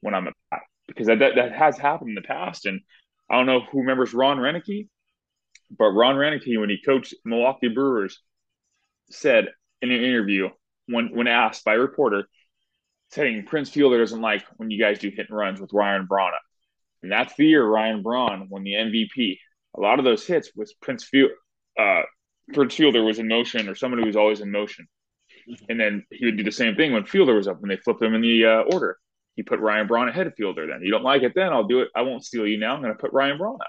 when I'm at. Because that, that, that has happened in the past. And I don't know who remembers Ron Roenicke, but Ron Roenicke, when he coached Milwaukee Brewers, said in an interview when when asked by a reporter, saying Prince Fielder doesn't like when you guys do hit and runs with Ryan Braun. And that's the year Ryan Braun won the MVP. A lot of those hits was Prince Field uh, Prince Fielder was in motion or somebody who was always in motion. And then he would do the same thing when Fielder was up when they flipped him in the uh, order. He put Ryan Braun ahead of Fielder then. You don't like it then? I'll do it. I won't steal you now. I'm going to put Ryan Braun up.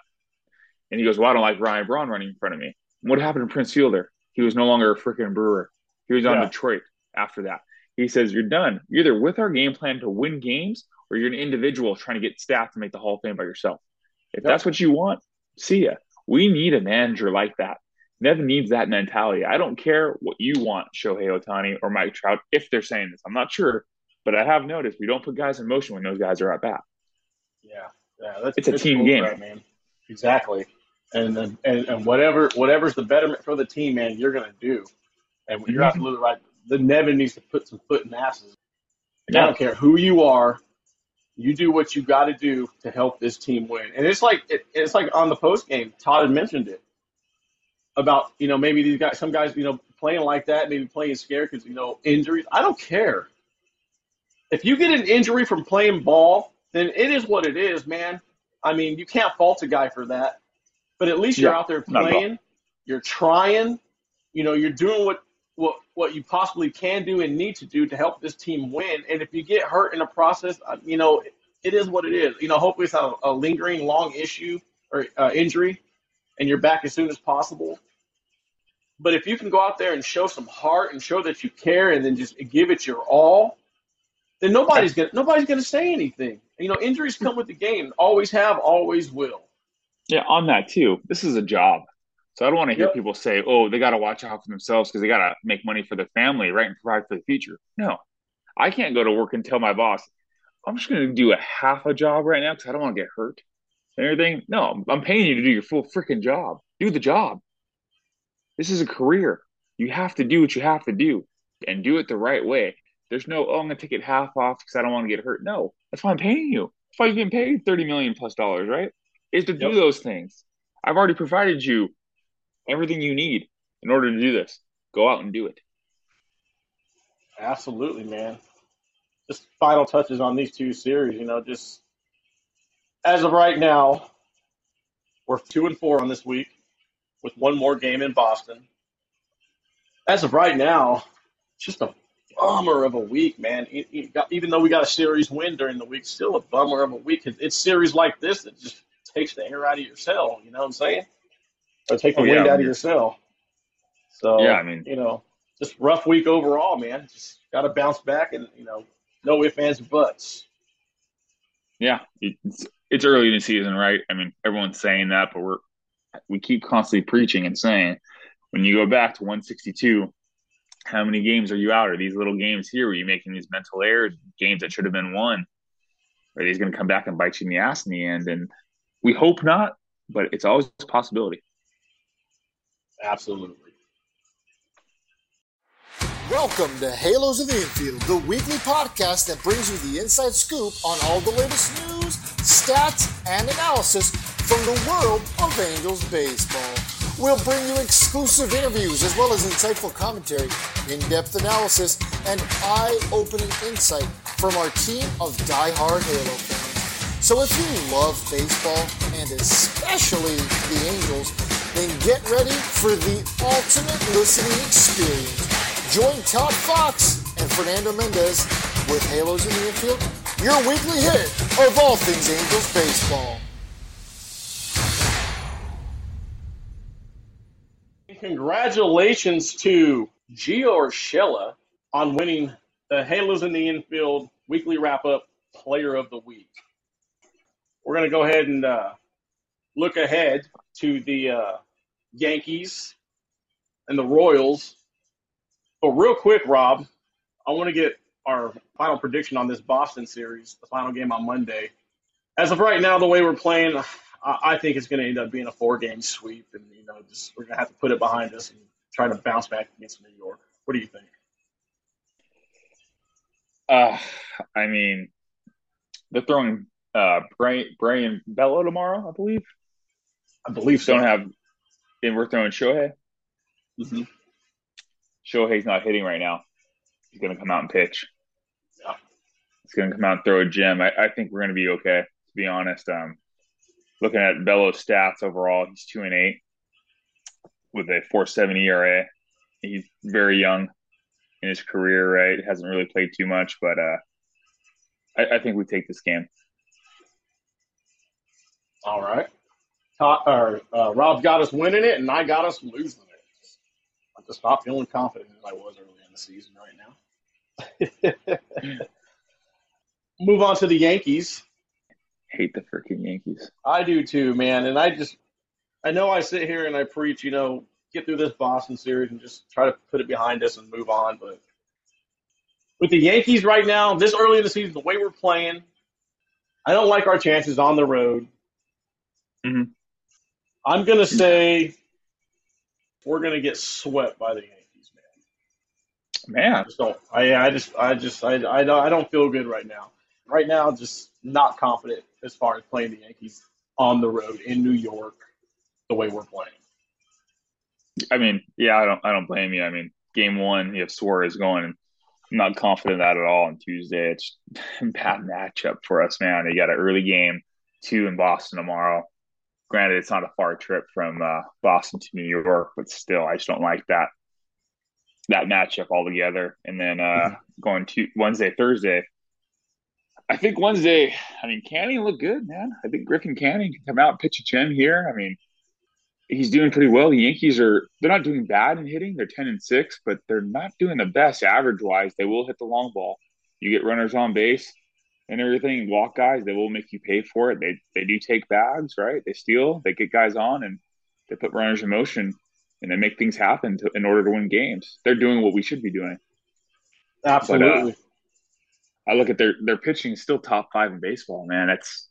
And he goes, Well, I don't like Ryan Braun running in front of me. What happened to Prince Fielder? He was no longer a freaking brewer. He was on Yeah. Detroit after that. He says, You're done. You're either with our game plan to win games or you're an individual trying to get staff to make the Hall of Fame by yourself. If Yep. that's what you want, see ya. We need a manager like that. Nevin needs that mentality. I don't care what you want, Shohei Ohtani or Mike Trout, if they're saying this. I'm not sure, but I have noticed we don't put guys in motion when those guys are at bat. Yeah, yeah, that's It's a team game. right, man. Exactly, and, and and whatever whatever's the betterment for the team, man, you're gonna do. And you're Mhm. absolutely right. The Nevin needs to put some foot in asses. And I don't care who you are, you do what you got to do to help this team win. And it's like it, it's like on the post game, Todd had mentioned it about you know maybe these guys, some guys, you know, playing like that, maybe playing scared because you know injuries. I don't care. if you get an injury from playing ball, then it is what it is, man. I mean, you can't fault a guy for that. But at least you're Yeah, out there not at all. playing. You're trying. You know, you're doing what what what you possibly can do and need to do to help this team win. And if you get hurt in the process, uh, you know, it is what it is. You know, hopefully it's not a, a lingering long issue or uh, injury, and you're back as soon as possible. But if you can go out there and show some heart and show that you care, and then just give it your all, then nobody's gonna nobody's gonna say anything. You know, injuries come with the game. Always have, always will. Yeah, on that too. This is a job. So I don't want to hear Yep. people say, "Oh, they got to watch out for themselves because they got to make money for their family, right, and provide for the future." No, I can't go to work and tell my boss, "I'm just going to do a half a job right now because I don't want to get hurt and everything." No, I'm paying you to do your full freaking job. Do the job. This is a career. You have to do what you have to do and do it the right way. There's no, "Oh, I'm going to take it half off because I don't want to get hurt." No, that's why I'm paying you. That's why you've been paid thirty million plus dollars, right? Is to do Yep. those things. I've already provided you everything you need in order to do this. Go out and do it. Absolutely, man. Just final touches on these two series. You know, just as of right now, we're two and four on this week, with one more game in Boston. As of right now, just a bummer of a week, man. Even though we got a series win during the week, still a bummer of a week. It's- series like this that just takes the air out of your cell. You know what I'm saying? Or take the Oh, wind yeah. out of your cell. So Yeah, I mean- you know, just rough week overall, man. Just got to bounce back, and you know, no ifs, ands, buts. Yeah, it's it's early in the season, right? I mean, everyone's saying that, but we're we keep constantly preaching and saying when you go back to 162, how many games are you out? Are these little games here where you making these mental errors, games that should have been won? Are these going to come back and bite you in the ass in the end? And we hope not, but it's always a possibility. Absolutely. Welcome to Halos of the Infield, the weekly podcast that brings you the inside scoop on all the latest news, stats, and analysis from the world of Angels baseball. We'll bring you exclusive interviews as well as insightful commentary, in depth analysis, and eye opening insight from our team of die-hard Halo fans. So if you love baseball, and especially the Angels, then get ready for the ultimate listening experience. Join Todd Fox and Fernando Mendez with Halos in the Infield, your weekly hit of all things Angels baseball. Congratulations to Gio Urshela on winning the Halos in the Infield weekly wrap up Player of the Week. We're going to go ahead and uh, look ahead to the uh, Yankees and the Royals. But real quick, Rob, I want to get our final prediction on this Boston series, the final game on Monday. As of right now, the way we're playing, I, I think it's going to end up being a four-game sweep, and you know, just we're going to have to put it behind us and try to bounce back against New York. What do you think? Uh, I mean, they're throwing uh, Brayan, Brayan Bello tomorrow, I believe. I believe so. Don't have, and we're throwing Shohei. Mhm. Shohei's not hitting right now. He's going to come out and pitch. Yeah. He's going to come out and throw a gem. I, I think we're going to be okay, to be honest. Um, looking at Bello's stats overall, he's two and eight with a 4.70 ERA. He's very young in his career, right? Hasn't really played too much, but uh, I, I think we take this game. All right. Todd, or, uh, Rob got us winning it, and I got us losing it. I just not feeling confident as I was early in the season right now. Move on to the Yankees. Hate the freaking Yankees. I do too, man. And I just, I know I sit here and I preach, you know, get through this Boston series and just try to put it behind us and move on. But with the Yankees right now, this early in the season, the way we're playing, I don't like our chances on the road. Mhm. I'm gonna say we're gonna get swept by the Yankees, man. Man, I just don't. I, I just, I just, I, I, don't, I don't feel good right now. Right now, just not confident as far as playing the Yankees on the road in New York, the way we're playing. I mean, yeah, I don't, I don't blame you. I mean, game one, you have Suarez going I'm not confident that at all on Tuesday. It's a bad matchup for us, man. You got an early game, two in Boston tomorrow. Granted, it's not a far trip from uh, Boston to New York, but still, I just don't like that that matchup altogether. And then uh, mm-hmm. going to Wednesday, Thursday. I think Wednesday. I mean, Canning looked good, man. I think Griffin Canning can come out and pitch a gem here. I mean, he's doing pretty well. The Yankees are they're not doing bad in hitting. They're ten and six, but they're not doing the best average wise. They will hit the long ball. You get runners on base and everything, walk guys, they will make you pay for it. They they do take bags, right? They steal, they get guys on, and they put runners in motion, and they make things happen to, in order to win games. They're doing what we should be doing. Absolutely. But, uh, I look at their their pitching still top five in baseball, man. That's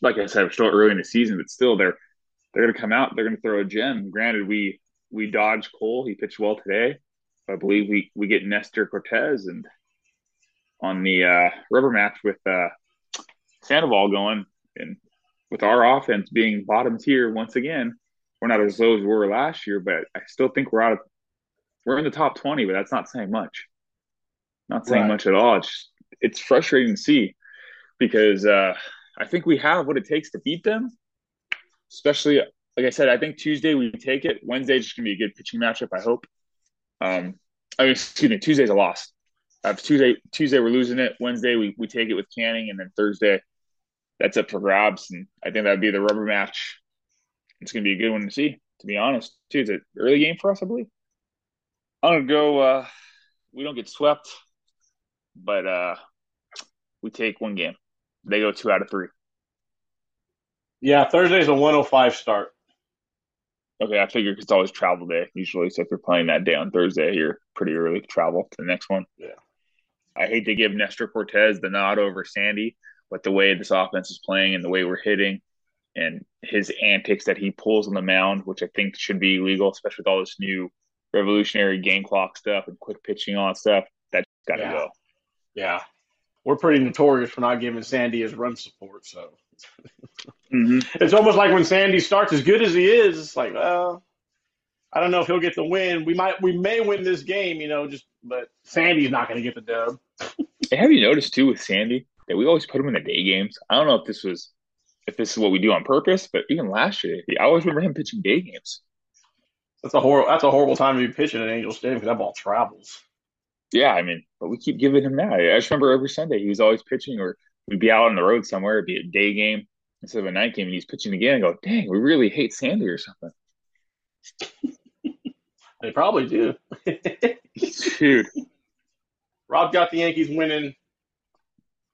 like I said, we're still early in the season, but still they're they're going to come out. They're going to throw a gem. Granted, we we dodged Cole. He pitched well today. I believe we we get Nestor Cortes and on the uh, rubber match with uh, Sandoval going and with our offense being bottom tier once again. We're not as low as we were last year, but I still think we're out of we're in the top twenty, but that's not saying much. Not saying right. much at all. It's it's frustrating to see because uh, I think we have what it takes to beat them especially like I said, I think Tuesday we take it. Wednesday's just gonna be a good pitching matchup. I hope. Um, I mean, excuse me, Tuesday's a loss. Uh, Tuesday, Tuesday we're losing it. Wednesday we, we take it with Canning, and then Thursday that's up for grabs. And I think that'd be the rubber match. It's gonna be a good one to see. To be honest, too, it's an early game for us, I believe. I'm gonna go. Uh, we don't get swept, but uh, we take one game. They go two out of three. Yeah, Thursday's a 105 start. Okay, I figure it's always travel day usually. So if you're playing that day on Thursday, you're pretty early to travel to the next one. Yeah. I hate to give Nestor Cortes the nod over Sandy, but the way this offense is playing and the way we're hitting and his antics that he pulls on the mound, which I think should be legal, especially with all this new revolutionary game clock stuff and quick pitching on stuff, that's got to yeah. go. Yeah. We're pretty notorious for not giving Sandy his run support, so mm-hmm. it's almost like when Sandy starts as good as he is, it's like, well, I don't know if he'll get the win. We might, we may win this game, you know, just but Sandy's not going to get the dub. Have you noticed too with Sandy that we always put him in the day games? I don't know if this was if this is what we do on purpose, but even last year, I always remember him pitching day games. That's a horrible. That's a horrible time to be pitching at Angel Stadium because that ball travels. Yeah, I mean, but we keep giving him that. I just remember every Sunday he was always pitching, or we'd be out on the road somewhere, it'd be a day game instead of a night game, and he's pitching again. And go, dang, we really hate Sandy or something. they probably do. Dude, Rob got the Yankees winning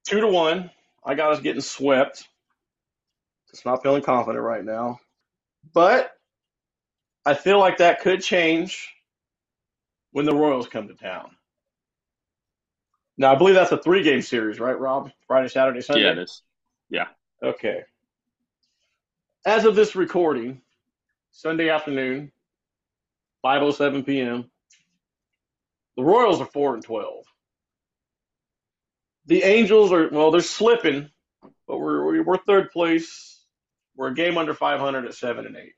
two to one. I got us getting swept. Just not feeling confident right now, but I feel like that could change when the Royals come to town. Now, I believe that's a three game series, right, Rob? Friday, Saturday, Sunday? Yeah, it is. Yeah. Okay. As of this recording, Sunday afternoon, 5:07 p.m. The Royals are 4 and 12. The Angels are well, they're slipping, but we're we're third place. We're a game under 500 at 7 and 8.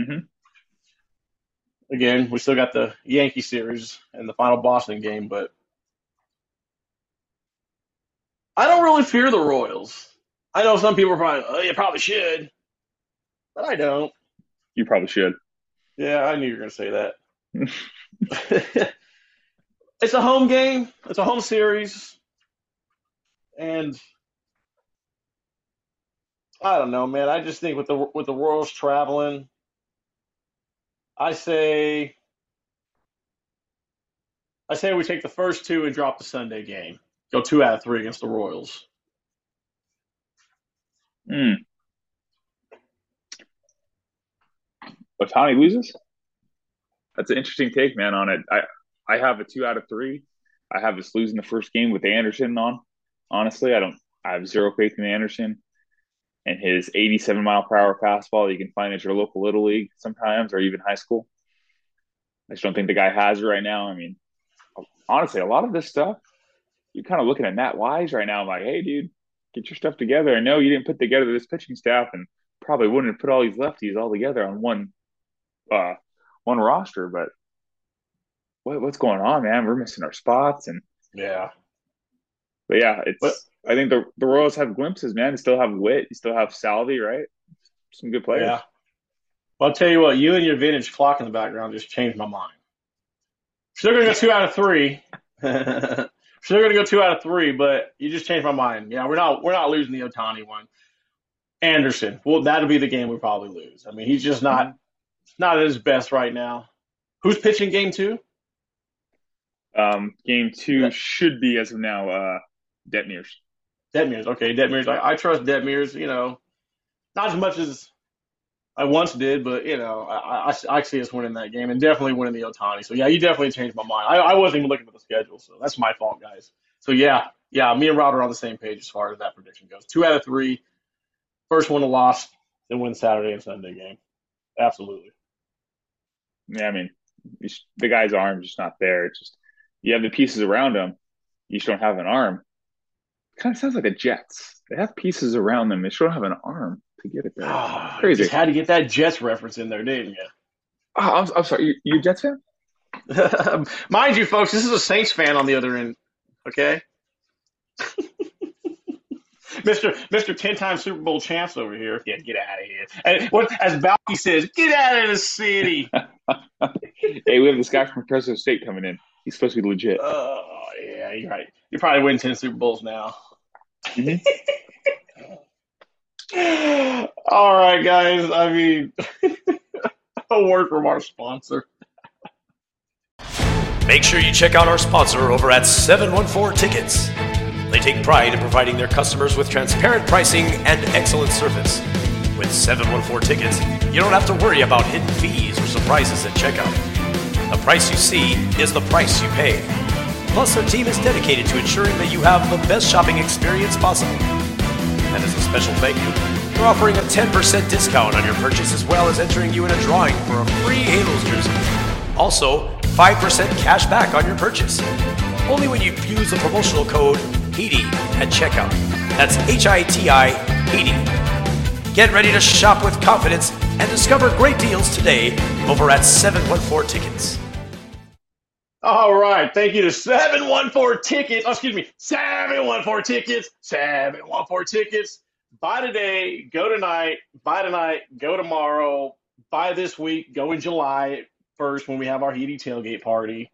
Mm-hmm. Again, we still got the Yankee series and the final Boston game, but I don't really fear the Royals. I know some people are probably, oh, you probably should, but I don't. You probably should. Yeah, I knew you were going to say that. it's a home game. It's a home series, and I don't know, man. I just think with the with the Royals traveling, I say, I say we take the first two and drop the Sunday game go two out of three against the Royals. Hmm. Ohtani loses? That's an interesting take, man, on it. I, I have a two out of three. I have us losing the first game with Anderson on. Honestly, I don't I have zero faith in Anderson and his 87 mile per hour fastball you can find at your local little league sometimes or even high school. I just don't think the guy has it right now. I mean, honestly, a lot of this stuff you're kind of looking at Matt Wise right now. I'm like, hey, dude, get your stuff together. I know you didn't put together this pitching staff and probably wouldn't have put all these lefties all together on one uh, one roster, but what, what's going on, man? We're missing our spots, and Yeah. but yeah, it's. But- I think the the Royals have glimpses, man. They still have Witt, you still have Salvy, right? Some good players. Yeah. Well, I'll tell you what, you and your vintage clock in the background just changed my mind. Still gonna go two out of three. Still gonna go two out of three, but you just changed my mind. Yeah, we're not we're not losing the Ohtani one. Anderson. Well, that'll be the game we probably lose. I mean, he's just not not at his best right now. Who's pitching game two? Um, game two Yeah. should be as of now, uh, Detmers. Detmers. Okay, Detmers. I, I trust Detmers. You know, not as much as I once did, but you know, I, I, I see us winning that game and definitely winning the Ohtani. So yeah, you definitely changed my mind. I, I wasn't even looking at the schedule, so that's my fault, guys. So yeah, yeah, me and Rob are on the same page as far as that prediction goes. Two out of three, first one to loss, then win Saturday and Sunday game. Absolutely. Yeah, I mean, the guy's arm's just not there. It's just you have the pieces around him, you just don't have an arm. kind of sounds like the Jets. They have pieces around them, they just don't have an arm to get it there. Ah, Crazy. Just had to get that Jets reference in there, didn't you? Oh, I'm, I'm sorry, you, you a Jets fan? Mind you, folks, this is a Saints fan on the other end. Okay, Mister Mister ten time Super Bowl champs over here. Yeah, get out of here. And what as Balky says, get out of the city. hey, we have this guy from Fresno State coming in. He's supposed to be legit. Oh yeah, you're right. You're probably win ten Super Bowls now. Mhm. All right, guys. I mean, a word from our sponsor. Make sure you check out our sponsor over at 714 Tickets. They take pride in providing their customers with transparent pricing and excellent service. With 714 Tickets, you don't have to worry about hidden fees or surprises at checkout. The price you see is the price you pay. Plus, their team is dedicated to ensuring that you have the best shopping experience possible. And as a special thank you, we're offering a 10% discount on your purchase as well as entering you in a drawing for a free Halos jersey. Also, 5% cash back on your purchase. Only when you use the promotional code HITI at checkout. That's H I T I HITI. Get ready to shop with confidence and discover great deals today over at 714 Tickets. All right. Thank you to 714 Tickets. Oh, excuse me. 714 Tickets. 714 Tickets. Buy today, go tonight, buy tonight, go tomorrow, buy this week, go in July 1st when we have our HITI tailgate party.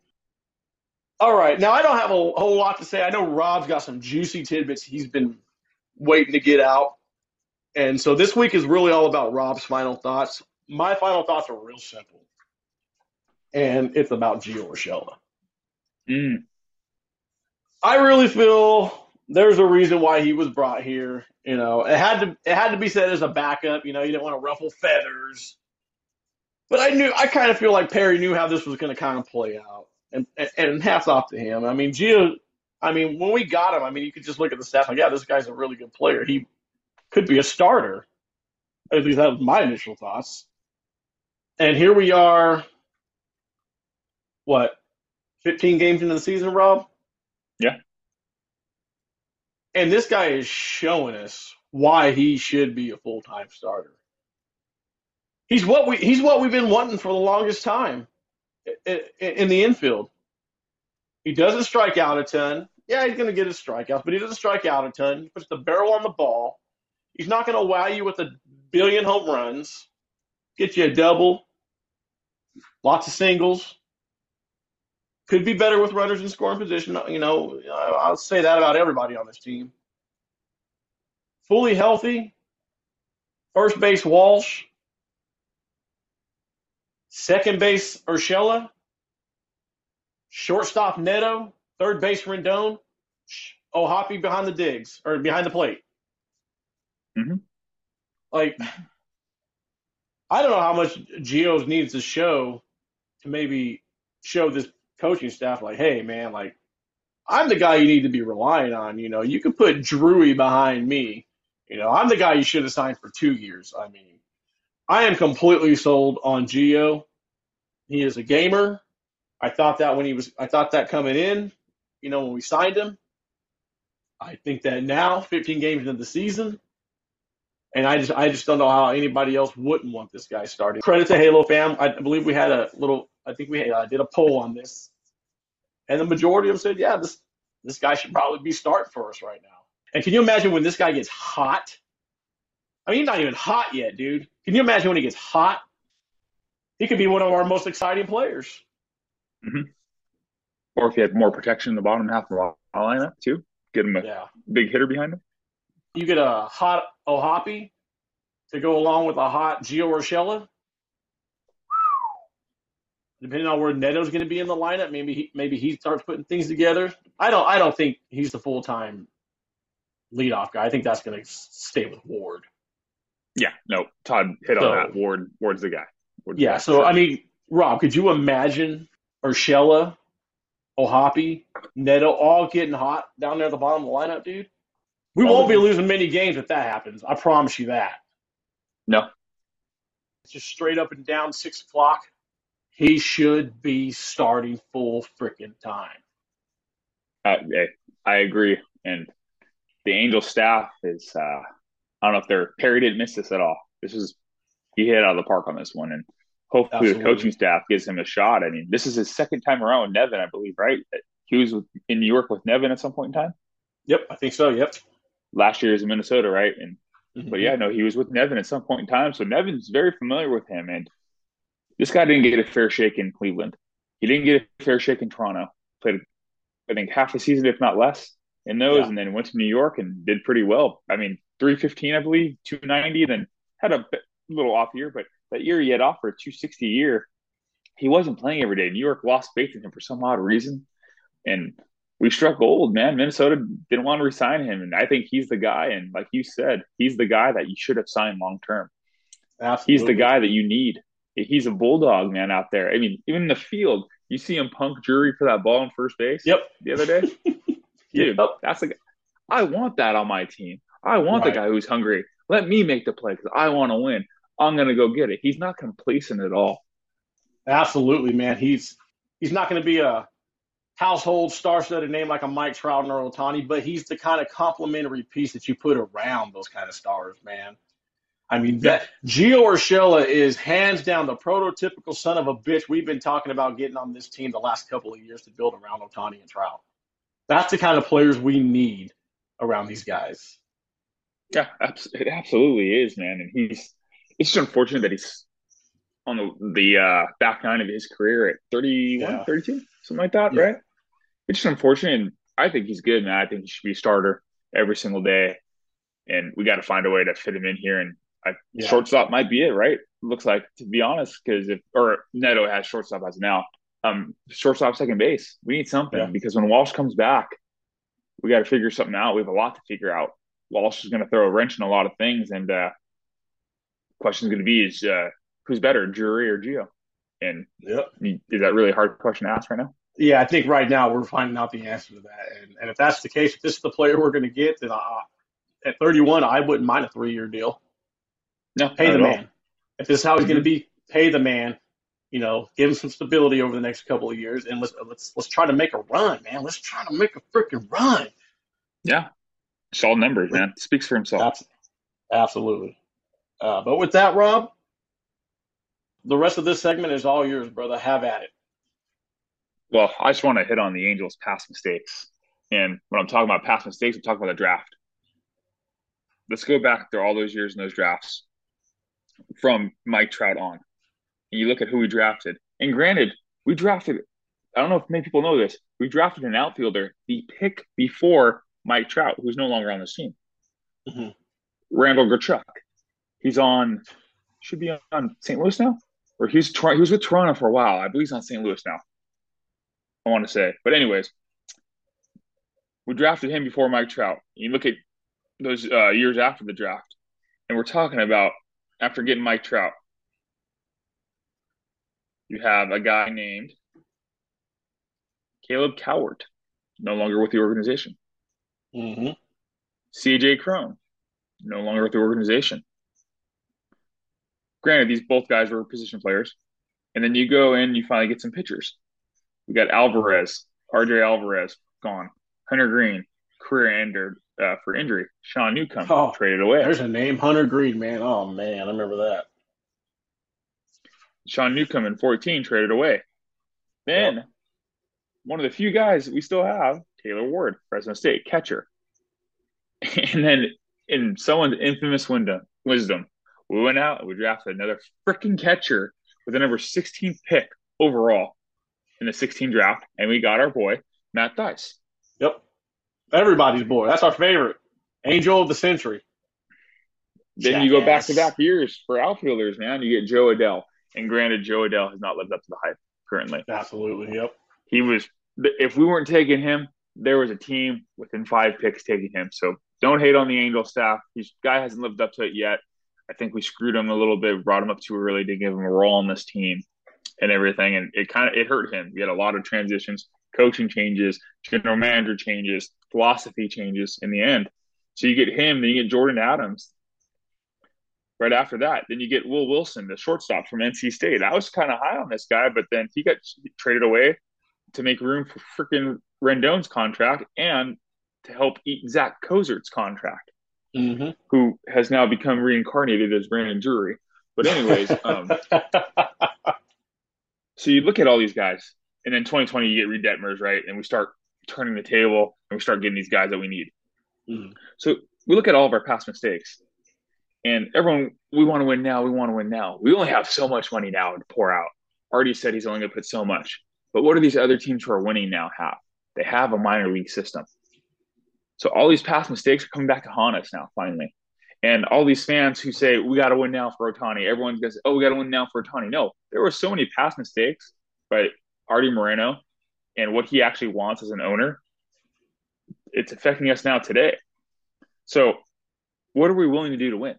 All right. Now, I don't have a whole lot to say. I know Rob's got some juicy tidbits he's been waiting to get out. And so this week is really all about Rob's final thoughts. My final thoughts are real simple. And it's about Gio Urshela. Mm. I really feel there's a reason why he was brought here. You know, it had to it had to be said as a backup. You know, you didn't want to ruffle feathers. But I knew I kind of feel like Perry knew how this was going to kind of play out, and, and and hats off to him. I mean, Gio. I mean, when we got him, I mean, you could just look at the stats like, yeah, this guy's a really good player. He could be a starter. At least that was my initial thoughts. And here we are. What, 15 games into the season, Rob? Yeah. And this guy is showing us why he should be a full time starter. He's what we he's what we've been wanting for the longest time in the infield. He doesn't strike out a ton. Yeah, he's going to get his strikeouts, but he doesn't strike out a ton. He puts the barrel on the ball. He's not going to wow you with a billion home runs. Get you a double, lots of singles. Could be better with runners in scoring position. You know, I'll say that about everybody on this team. Fully healthy. First base Walsh. Second base Urshela. Shortstop Neto. Third base Rendon. Oh, Hoppy behind the digs or behind the plate. Mhm. Like, I don't know how much Gio's needs to show to maybe show this coaching staff, like, hey, man, like, I'm the guy you need to be relying on. You know, you can put Drury behind me. You know, I'm the guy you should have signed for two years. I mean, I am completely sold on Gio. He is a gamer. I thought that when he was, I thought that coming in, you know, when we signed him. I think that now, 15 games into the season, and I just, I just don't know how anybody else wouldn't want this guy starting. Credit to Halo fam. I believe we had a little, I think we uh, did a poll on this. And the majority of them said, yeah, this this guy should probably be start for us right now. And can you imagine when this guy gets hot? I mean, he's not even hot yet, dude. Can you imagine when he gets hot? He could be one of our most exciting players. Mm-hmm. Or if he had more protection in the bottom half of the lineup too, get him a yeah. big hitter behind him. You get a hot O'Hoppe to go along with a hot Gio Urshela. Depending on where Neto's going to be in the lineup, maybe he, maybe he starts putting things together. I don't I don't think he's the full time leadoff guy. I think that's going to stay with Ward. Yeah, no, Todd hit so, on that. Ward Ward's the guy. Ward's yeah, the guy. so I mean, Rob, could you imagine Urshela, O'Hoppe, Neto all getting hot down there at the bottom of the lineup, dude? We won't be losing many games if that happens. I promise you that. No. It's just straight up and down six o'clock. He should be starting full freaking time. Uh, I agree. And the Angel staff is, uh, I don't know if they're, Perry didn't miss this at all. This is, he hit out of the park on this one. And hopefully Absolutely. the coaching staff gives him a shot. I mean, this is his second time around with Nevin, I believe, right? He was in New York with Nevin at some point in time. Yep, I think so. Yep. Last year is in Minnesota, right? And mm-hmm. but yeah, no, he was with Nevin at some point in time. So Nevin's very familiar with him. And this guy didn't get a fair shake in Cleveland. He didn't get a fair shake in Toronto. Played, I think, half a season, if not less, in those, yeah. and then went to New York and did pretty well. I mean, 315, I believe, 290, then had a little off year, but that year he had offered 260 a year. He wasn't playing every day. New York lost faith in him for some odd reason. And we struck gold, man. Minnesota didn't want to resign him. And I think he's the guy. And like you said, he's the guy that you should have signed long term. He's the guy that you need. He's a bulldog, man, out there. I mean, even in the field, you see him punk Drury for that ball in first base. Yep. The other day, dude, yep. that's the. I want that on my team. I want right. the guy who's hungry. Let me make the play because I want to win. I'm going to go get it. He's not complacent at all. Absolutely, man. He's he's not going to be a household star-studded name like a Mike Trout or Ohtani, but he's the kind of complementary piece that you put around those kind of stars, man. I mean, that Gio Urshela is hands down the prototypical son of a bitch we've been talking about getting on this team the last couple of years to build around Ohtani and Trout. That's the kind of players we need around these guys. Yeah, it absolutely is, man. And he's it's just unfortunate that he's on the the uh, back nine of his career at 31, yeah. 32, something like that, yeah. right? It's just unfortunate. And I think he's good, man. I think he should be a starter every single day. And we got to find a way to fit him in here. And I, yeah. shortstop might be it, right? Looks like, to be honest, because if or Neto has shortstop as now, um, shortstop, second base. We need something yeah. because when Walsh comes back, we got to figure something out. We have a lot to figure out. Walsh is going to throw a wrench in a lot of things, and uh, question is going to be is uh, who's better, Drury or Gio? And yep. is that really a hard question to ask right now? Yeah, I think right now we're finding out the answer to that. And, and if that's the case, if this is the player we're going to get, then I, at 31, I wouldn't mind a three year deal. No, pay the man. All. If this is how he's mm-hmm. going to be, pay the man. You know, give him some stability over the next couple of years, and let's let's let's try to make a run, man. Let's try to make a freaking run. Yeah, it's all numbers, man. Speaks for himself. Absolutely. Uh, but with that, Rob, the rest of this segment is all yours, brother. Have at it. Well, I just want to hit on the Angels' past mistakes. And when I'm talking about past mistakes, I'm talking about the draft. Let's go back through all those years in those drafts from Mike Trout on. And you look at who we drafted. And granted, we drafted, I don't know if many people know this, we drafted an outfielder, the pick before Mike Trout, who's no longer on the team. Mm-hmm. Randall Grichuk. He's on, should be on St. Louis now, or he's he was with Toronto for a while. I believe he's on St. Louis now. I want to say, but anyways, we drafted him before Mike Trout. You look at those uh, years after the draft, and we're talking about after getting Mike Trout, you have a guy named Caleb Cowart, no longer with the organization. Mm-hmm. CJ Cron, no longer with the organization granted, these both guys were position players. And then you go in, you finally get some pitchers. We got Alvarez, RJ Alvarez gone, Hunter Green, career ender uh, for injury. Sean Newcomb oh, traded away. There's a name, Hunter Green, man. Oh man, I remember that. Sean Newcomb in 14 traded away. Then yep. one of the few guys we still have, Taylor Ward, Fresno State catcher. And then in someone's infamous window, wisdom, we went out and we drafted another freaking catcher with the number 16 pick overall in the 16 draft, and we got our boy Matt Thaiss. Yep, everybody's boy. That's our favorite angel of the century. Then Jackass. you go back to back years for outfielders, man. You get Jo Adell, and granted, Jo Adell has not lived up to the hype currently. Absolutely, yep. He was. If we weren't taking him, there was a team within five picks taking him. So don't hate on the Angel staff. This guy hasn't lived up to it yet. I think we screwed him a little bit, brought him up too early to give him a role on this team and everything, and it kind of it hurt him. We had a lot of transitions, coaching changes, general manager changes, philosophy changes in the end. So you get him, then you get Jordan Adams. Right after that, then you get Will Wilson, the shortstop from NC State. I was kind of high on this guy, but then he got traded away to make room for freaking Rendon's contract and to help eat Zach Cozart's contract mm-hmm. who has now become reincarnated as Brandon Drury. But anyways, um, so you look at all these guys, and then 2020 you get Reid Detmers, right? And we start turning the table and we start getting these guys that we need. Mm-hmm. So we look at all of our past mistakes, and everyone we want to win now. We want to win now. We only have so much money now to pour out. Arte said he's only going to put so much. But what do these other teams who are winning now have? They have a minor league system. So all these past mistakes are coming back to haunt us now, finally. And all these fans who say, we got to win now for Ohtani. everyone's going to say, oh, we got to win now for Ohtani. No, there were so many past mistakes by Arte Moreno and what he actually wants as an owner. It's affecting us now today. So, what are we willing to do to win?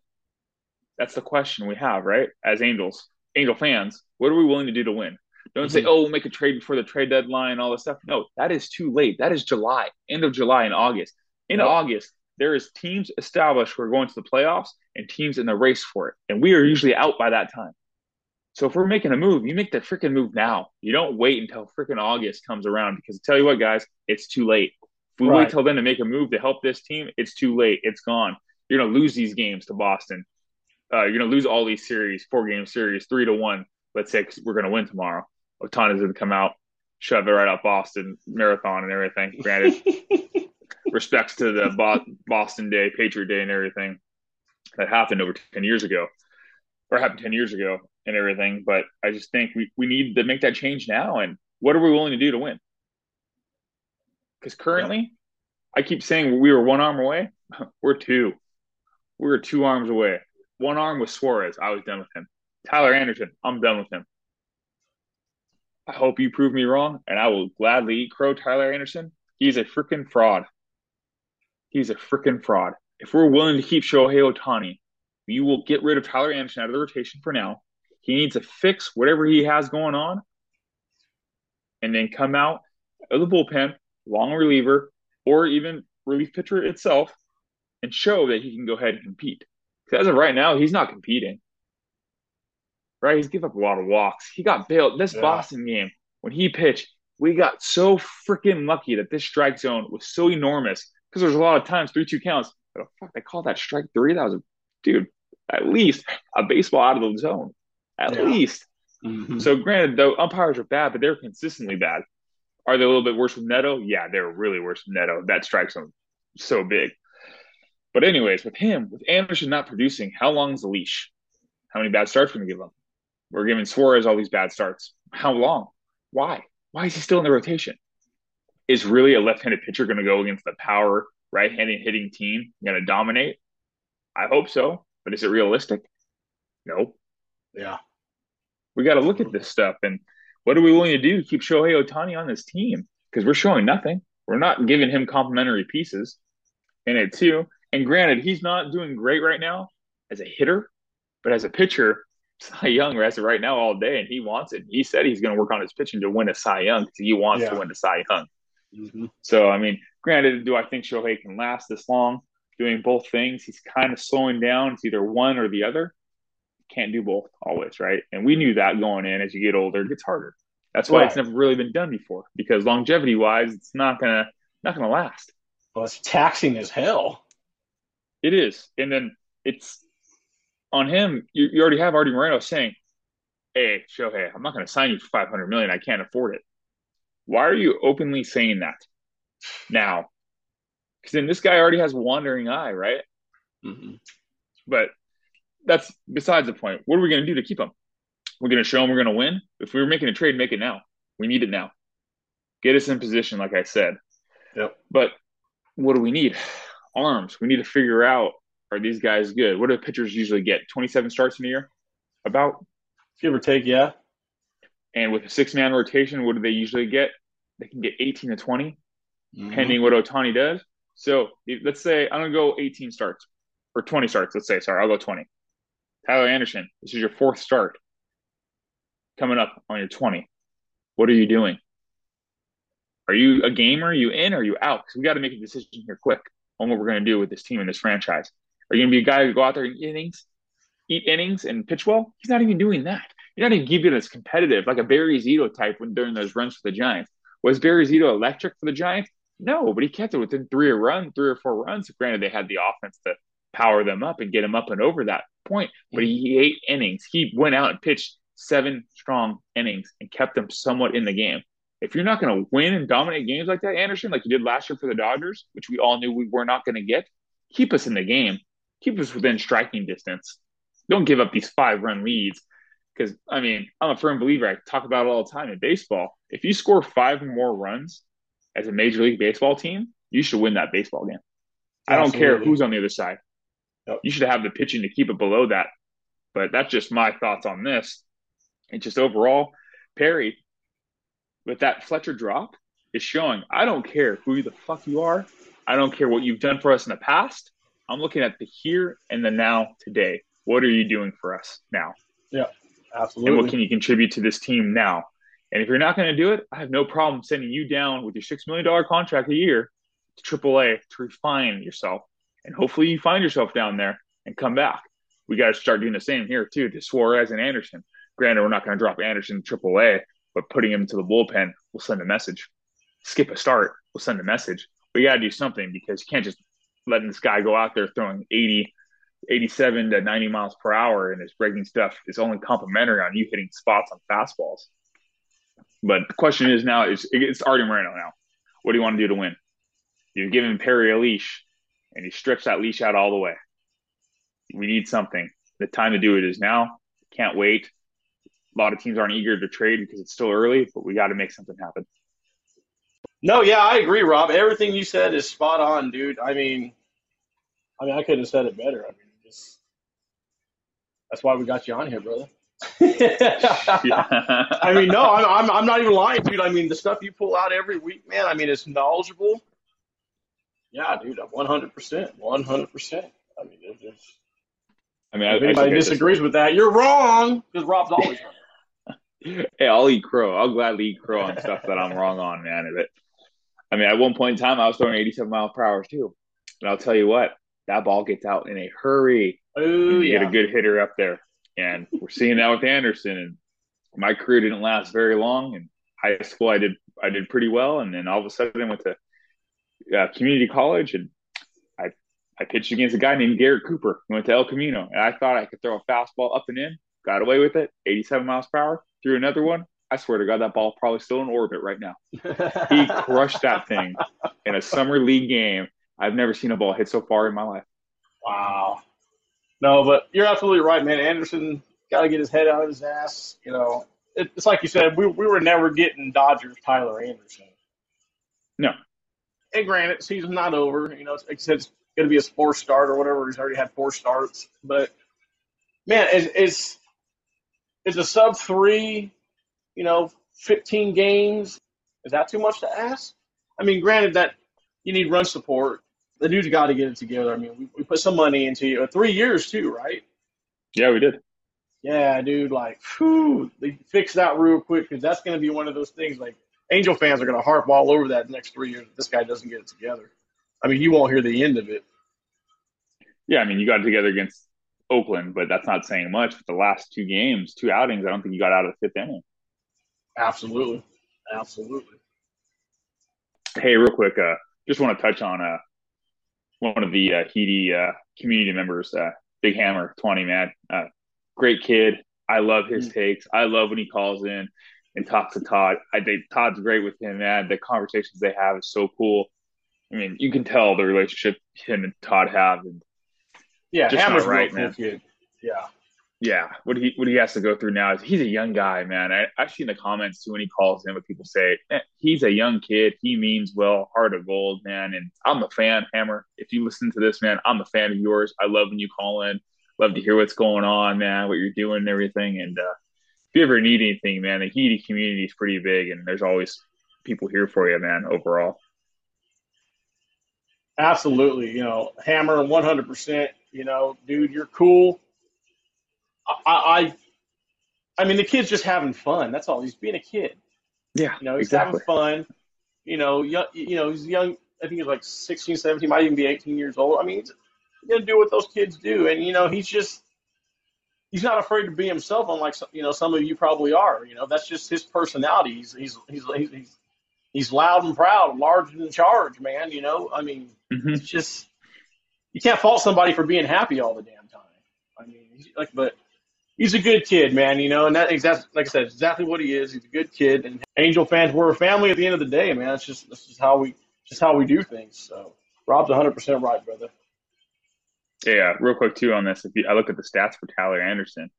That's the question we have, right? As Angels, Angel fans, what are we willing to do to win? Don't mm-hmm. say, oh, we'll make a trade before the trade deadline, all this stuff. No, that is too late. That is July, end of July and August in August, there is teams established who are going to the playoffs and teams in the race for it. And we are usually out by that time. So if we're making a move, you make the freaking move now. You don't wait until freaking August comes around because I tell you what, guys, it's too late. If we right. wait till then to make a move to help this team, it's too late. It's gone. You're gonna lose these games to Boston. Uh, you're gonna lose all these series, four game series, three to one. Let's say we we're gonna win tomorrow. Ohtani's gonna come out, shove it right up Boston marathon and everything. Granted, respects to the Boston Day, Patriot Day, and everything that happened over 10 years ago, or happened 10 years ago and everything. But I just think we, we need to make that change now. And what are we willing to do to win? Because currently, I keep saying we were one arm away. We're two. We were two arms away. One arm was Suarez. I was done with him. Tyler Anderson, I'm done with him. I hope you prove me wrong, and I will gladly eat crow Tyler Anderson. He's a freaking fraud. He's a freaking fraud. If we're willing to keep Shohei Ohtani, we will get rid of Tyler Anderson out of the rotation for now. He needs to fix whatever he has going on and then come out of the bullpen, long reliever, or even relief pitcher itself and show that he can go ahead and compete. Because as of right now, he's not competing. Right? He's given up a lot of walks. He got bailed. This yeah. Boston game, when he pitched, we got so freaking lucky that this strike zone was so enormous because there's a lot of times three two counts. But oh, fuck, they called that strike three. That was a dude, at least a baseball out of the zone, at yeah. least. Mm-hmm. So granted, though umpires are bad, but they're consistently bad. Are they a little bit worse with Neto? Yeah, they're really worse with Neto. That strikes them so big. But anyways, with him, with Anderson not producing, how long is the leash? How many bad starts are we gonna give him? We're giving Suarez all these bad starts. How long? Why? Why is he still in the rotation? Is really a left-handed pitcher going to go against the power right-handed hitting team going to dominate? I hope so, but is it realistic? No. Yeah. We got to look at this stuff and what are we willing to do to keep Shohei Ohtani on this team? Because we're showing nothing. We're not giving him complimentary pieces in it too. And granted, he's not doing great right now as a hitter, but as a pitcher, Cy Young as of right now all day, and he wants it. He said he's going to work on his pitching to win a Cy Young because he wants yeah. to win a Cy Young. Mm-hmm. So, I mean, granted, do I think Shohei can last this long doing both things? He's kind of slowing down. It's either one or the other. Can't do both always, right? And we knew that going in. As you get older, it gets harder. That's why right. it's never really been done before because longevity wise, it's not gonna not gonna last. Well, it's taxing as hell. It is, and then it's on him. You, you already have Arte Moreno saying, "Hey, Shohei, I'm not going to sign you for 500 million. I can't afford it." Why are you openly saying that now? Because then this guy already has wandering eye, right? Mm-hmm. But that's besides the point. What are we going to do to keep him? We're going to show him we're going to win. If we were making a trade, make it now. We need it now. Get us in position, like I said. Yep. But what do we need? Arms. We need to figure out are these guys good? What do pitchers usually get? 27 starts in a year? About? Give or take, yeah. And with a six man rotation, what do they usually get? They can get 18 to 20, Mhm. pending what Ohtani does. So let's say I'm going to go 18 starts or 20 starts. Let's say, sorry, I'll go 20. Tyler Anderson, this is your fourth start coming up on your 20. What are you doing? Are you a gamer? Are you in? Or are you out? Because we got to make a decision here quick on what we're going to do with this team and this franchise. Are you going to be a guy who go out there and eat innings, eat innings and pitch well? He's not even doing that. You're not even keeping as competitive, like a Barry Zito type when during those runs for the Giants. Was Barry Zito electric for the Giants? No, but he kept it within three or run, three or four runs. Granted, they had the offense to power them up and get them up and over that point. But he ate innings. He went out and pitched seven strong innings and kept them somewhat in the game. If you're not going to win and dominate games like that, Anderson, like you did last year for the Dodgers, which we all knew we were not going to get, keep us in the game. Keep us within striking distance. Don't give up these five run leads. Because, I mean, I'm a firm believer. I talk about it all the time in baseball. If you score five more runs as a Major League Baseball team, you should win that baseball game. I don't care who's on the other side. Yep. You should have the pitching to keep it below that. But that's just my thoughts on this. And just overall, Perry, with that Fletcher drop, is showing I don't care who the fuck you are. I don't care what you've done for us in the past. I'm looking at the here and the now today. What are you doing for us now? Absolutely. And what can you contribute to this team now? And if you're not going to do it, I have no problem sending you down with your $6 million contract a year to AAA to refine yourself. And hopefully you find yourself down there and come back. We got to start doing the same here, too, to Suarez and Anderson. Granted, we're not going to drop Anderson to AAA, but putting him to the bullpen will send a message. Skip a start, we'll send a message. We got to do something because you can't just letting this guy go out there throwing 80, 87 to 90 miles per hour and his breaking stuff is only complimentary on you hitting spots on fastballs. But the question is now is it's Arte Moreno now. What do you want to do to win? You're giving Perry a leash and he strips that leash out all the way. We need something. The time to do it is now. Can't wait. A lot of teams aren't eager to trade because it's still early, but we got to make something happen. No, yeah, I agree, Rob. Everything you said is spot on, dude. I mean, I mean, I couldn't have said it better. I mean, that's why we got you on here, brother. I mean, no, I'm, I'm I'm not even lying, dude. I mean, the stuff you pull out every week, man. I mean, it's knowledgeable. Yeah, dude, 100, percent 100. percent I mean, there's, there's, I mean, I, if I anybody think I just- disagrees with that, you're wrong because Rob's always wrong. Hey, I'll eat crow. I'll gladly eat crow on stuff that I'm wrong on, man. If it, I mean, at one point in time, I was throwing 87 miles per hour too. And I'll tell you what, that ball gets out in a hurry. Oh You yeah, get a good hitter up there, and we're seeing that with Anderson. And my career didn't last very long. In high school, I did I did pretty well, and then all of a sudden, I went to uh, community college, and I I pitched against a guy named Garrett Cooper. He went to El Camino, and I thought I could throw a fastball up and in. Got away with it, 87 miles per hour. Threw another one. I swear to God, that ball probably still in orbit right now. He crushed that thing in a summer league game. I've never seen a ball hit so far in my life. Wow. No, but you're absolutely right, man. Anderson got to get his head out of his ass. You know, it, it's like you said, we, we were never getting Dodgers Tyler Anderson. No. And granted, season's not over. You know, it's, like said, it's going to be his fourth start or whatever. He's already had four starts. But, man, is, is, is a sub three, you know, 15 games, is that too much to ask? I mean, granted that you need run support. The dude's got to get it together. I mean, we, we put some money into you. Three years, too, right? Yeah, we did. Yeah, dude, like, whew, they fix that real quick because that's going to be one of those things. Like, Angel fans are going to harp all over that next three years if this guy doesn't get it together. I mean, you won't hear the end of it. Yeah, I mean, you got it together against Oakland, but that's not saying much. With the last two games, two outings, I don't think you got out of the fifth inning. Absolutely. Absolutely. Hey, real quick, uh, just want to touch on uh, one of the uh, HITI uh, community members, uh, Big Hammer, 20, man. Uh, great kid. I love his takes. I love when he calls in and talks to Todd. I think Todd's great with him, man. The conversations they have is so cool. I mean, you can tell the relationship him and Todd have, and yeah, just Hammer's right, real man. kid. Yeah, yeah, what he what he has to go through now is he's a young guy, man. I, I've seen the comments too when he calls him, but people say "Eh, he's a young kid. He means well, heart of gold, man. And I'm a fan, Hammer. If you listen to this, man, I'm a fan of yours. I love when you call in. Love to hear what's going on, man, what you're doing and everything. And uh, if you ever need anything, man, the HITI community is pretty big, and there's always people here for you, man. Overall, absolutely. You know, Hammer, one hundred percent. You know, dude, you're cool. I, I, I mean, the kid's just having fun. That's all. He's being a kid. yeah, You know, he's exactly. having fun. You know, young, you know, he's young. I think he's like 16, 17, might even be 18 years old. I mean, he's going to do what those kids do. And, you know, he's just, he's not afraid to be himself, unlike, some- you know, some of you probably are. You know, that's just his personality. He's, he's, he's, he's, he's, he's loud and proud, large and in charge, man. You know, I mean, Mhm. it's just, you can't fault somebody for being happy all the damn time. I mean, he's like, but he's a good kid, man. You know, and that exactly, like I said, exactly what he is. He's a good kid, and Angel fans, we're a family at the end of the day, man. It's just, this is how we, just how we do things. So, Rob's 100 percent right, brother. Yeah, real quick too on this. If you, I look at the stats for Tyler Anderson,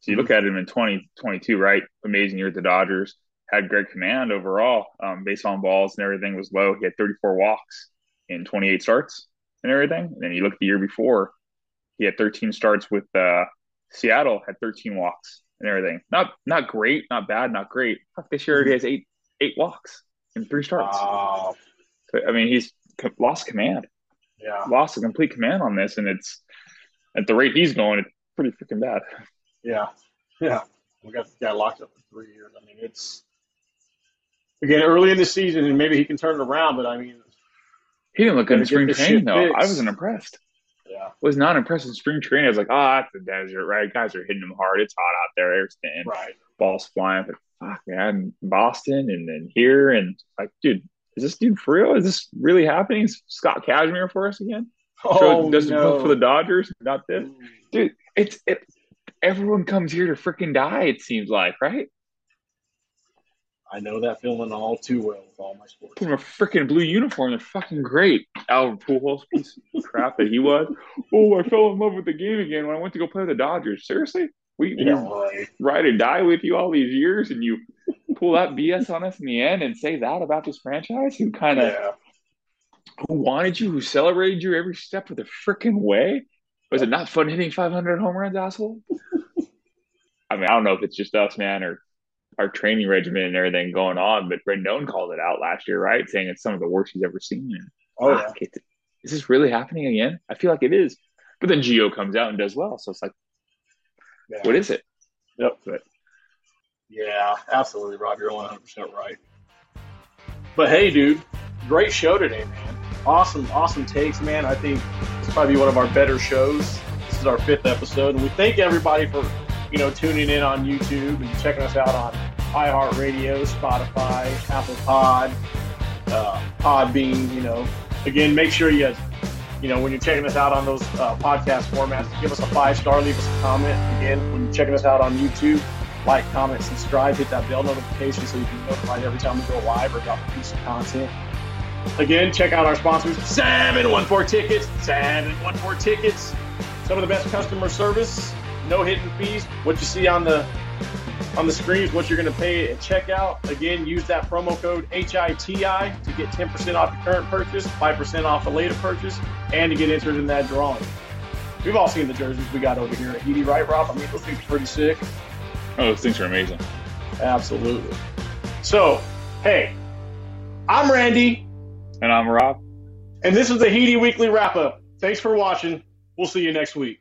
so you look at him in 2022, right? Amazing year at the Dodgers. Had great command overall. Um, base on balls and everything was low. He had 34 walks in 28 starts and everything. And then you look at the year before, he had 13 starts with uh, Seattle. Had 13 walks and everything. Not not great, not bad, not great. Fuck, this year he has eight eight walks in three starts. Wow. So, I mean, he's lost command Yeah. lost a complete command on this, and it's at the rate he's going, it's pretty freaking bad. Yeah. Yeah. We got this guy locked up for three years. I mean, it's, again, early in the season, and maybe he can turn it around, but I mean, He didn't look good in spring training though. I wasn't impressed. Yeah. Was not impressed in spring training. I was like, ah, it's the desert, right? Guys are hitting them hard. It's hot out there. They're staying. Right. Balls flying. Fuck, man, Boston and then here and like, dude, is this dude for real? Is this really happening? Is Scott Kazmir for us again? Oh, doesn't no. for the Dodgers, not this. Dude, it's it. Everyone comes here to freaking die. It seems like, right? I know that feeling all too well with all my sports. in a freaking blue uniform. They're fucking great. Albert Pujols, piece of crap that he was. Oh, I fell in love with the game again when I went to go play with the Dodgers. Seriously, we, we Yeah, right. ride and die with you all these years, and you pull that BS on us in the end and say that about this franchise? Who kind of Yeah. who wanted you, who celebrated you every step of the freaking way? Was it not fun hitting 500 home runs, asshole? I mean, I don't know if it's just us, man, or our training regimen and everything going on, but Rendon called it out last year, right? Saying it's some of the worst he's ever seen. And, Oh, yeah. is this really happening again? I feel like it is. But then Gio comes out and does well. So it's like, yeah. what is it? Yep. But Yeah, absolutely, Rob. You're 100% right. But hey, dude, great show today, man. Awesome, awesome takes, man. I think it's probably one of our better shows. This is our fifth episode, and we thank everybody for you know tuning in on YouTube and checking us out on iHeartRadio, Spotify, Apple Pod, uh, Podbean. You know, again, make sure you you know when you're checking us out on those uh, podcast formats, give us a five star, leave us a comment. Again, when you're checking us out on YouTube like, comment, subscribe, hit that bell notification so you can be notified every time we go live or drop a piece of content. Again, check out our sponsors, 714 Tickets, 714 Tickets. Some of the best customer service, no hidden fees. What you see on the on the screen is what you're going to pay at checkout. Again, use that promo code HITI to get 10% off your current purchase, 5% off a later purchase, and to get entered in that drawing. We've all seen the jerseys we got over here at Edie, right, Rob? I mean, those things are pretty sick. oh, those things are amazing. Absolutely. So, hey, I'm Randy, And I'm Rob. and this is the HITI Weekly Wrap Up. Thanks for watching. We'll see you next week.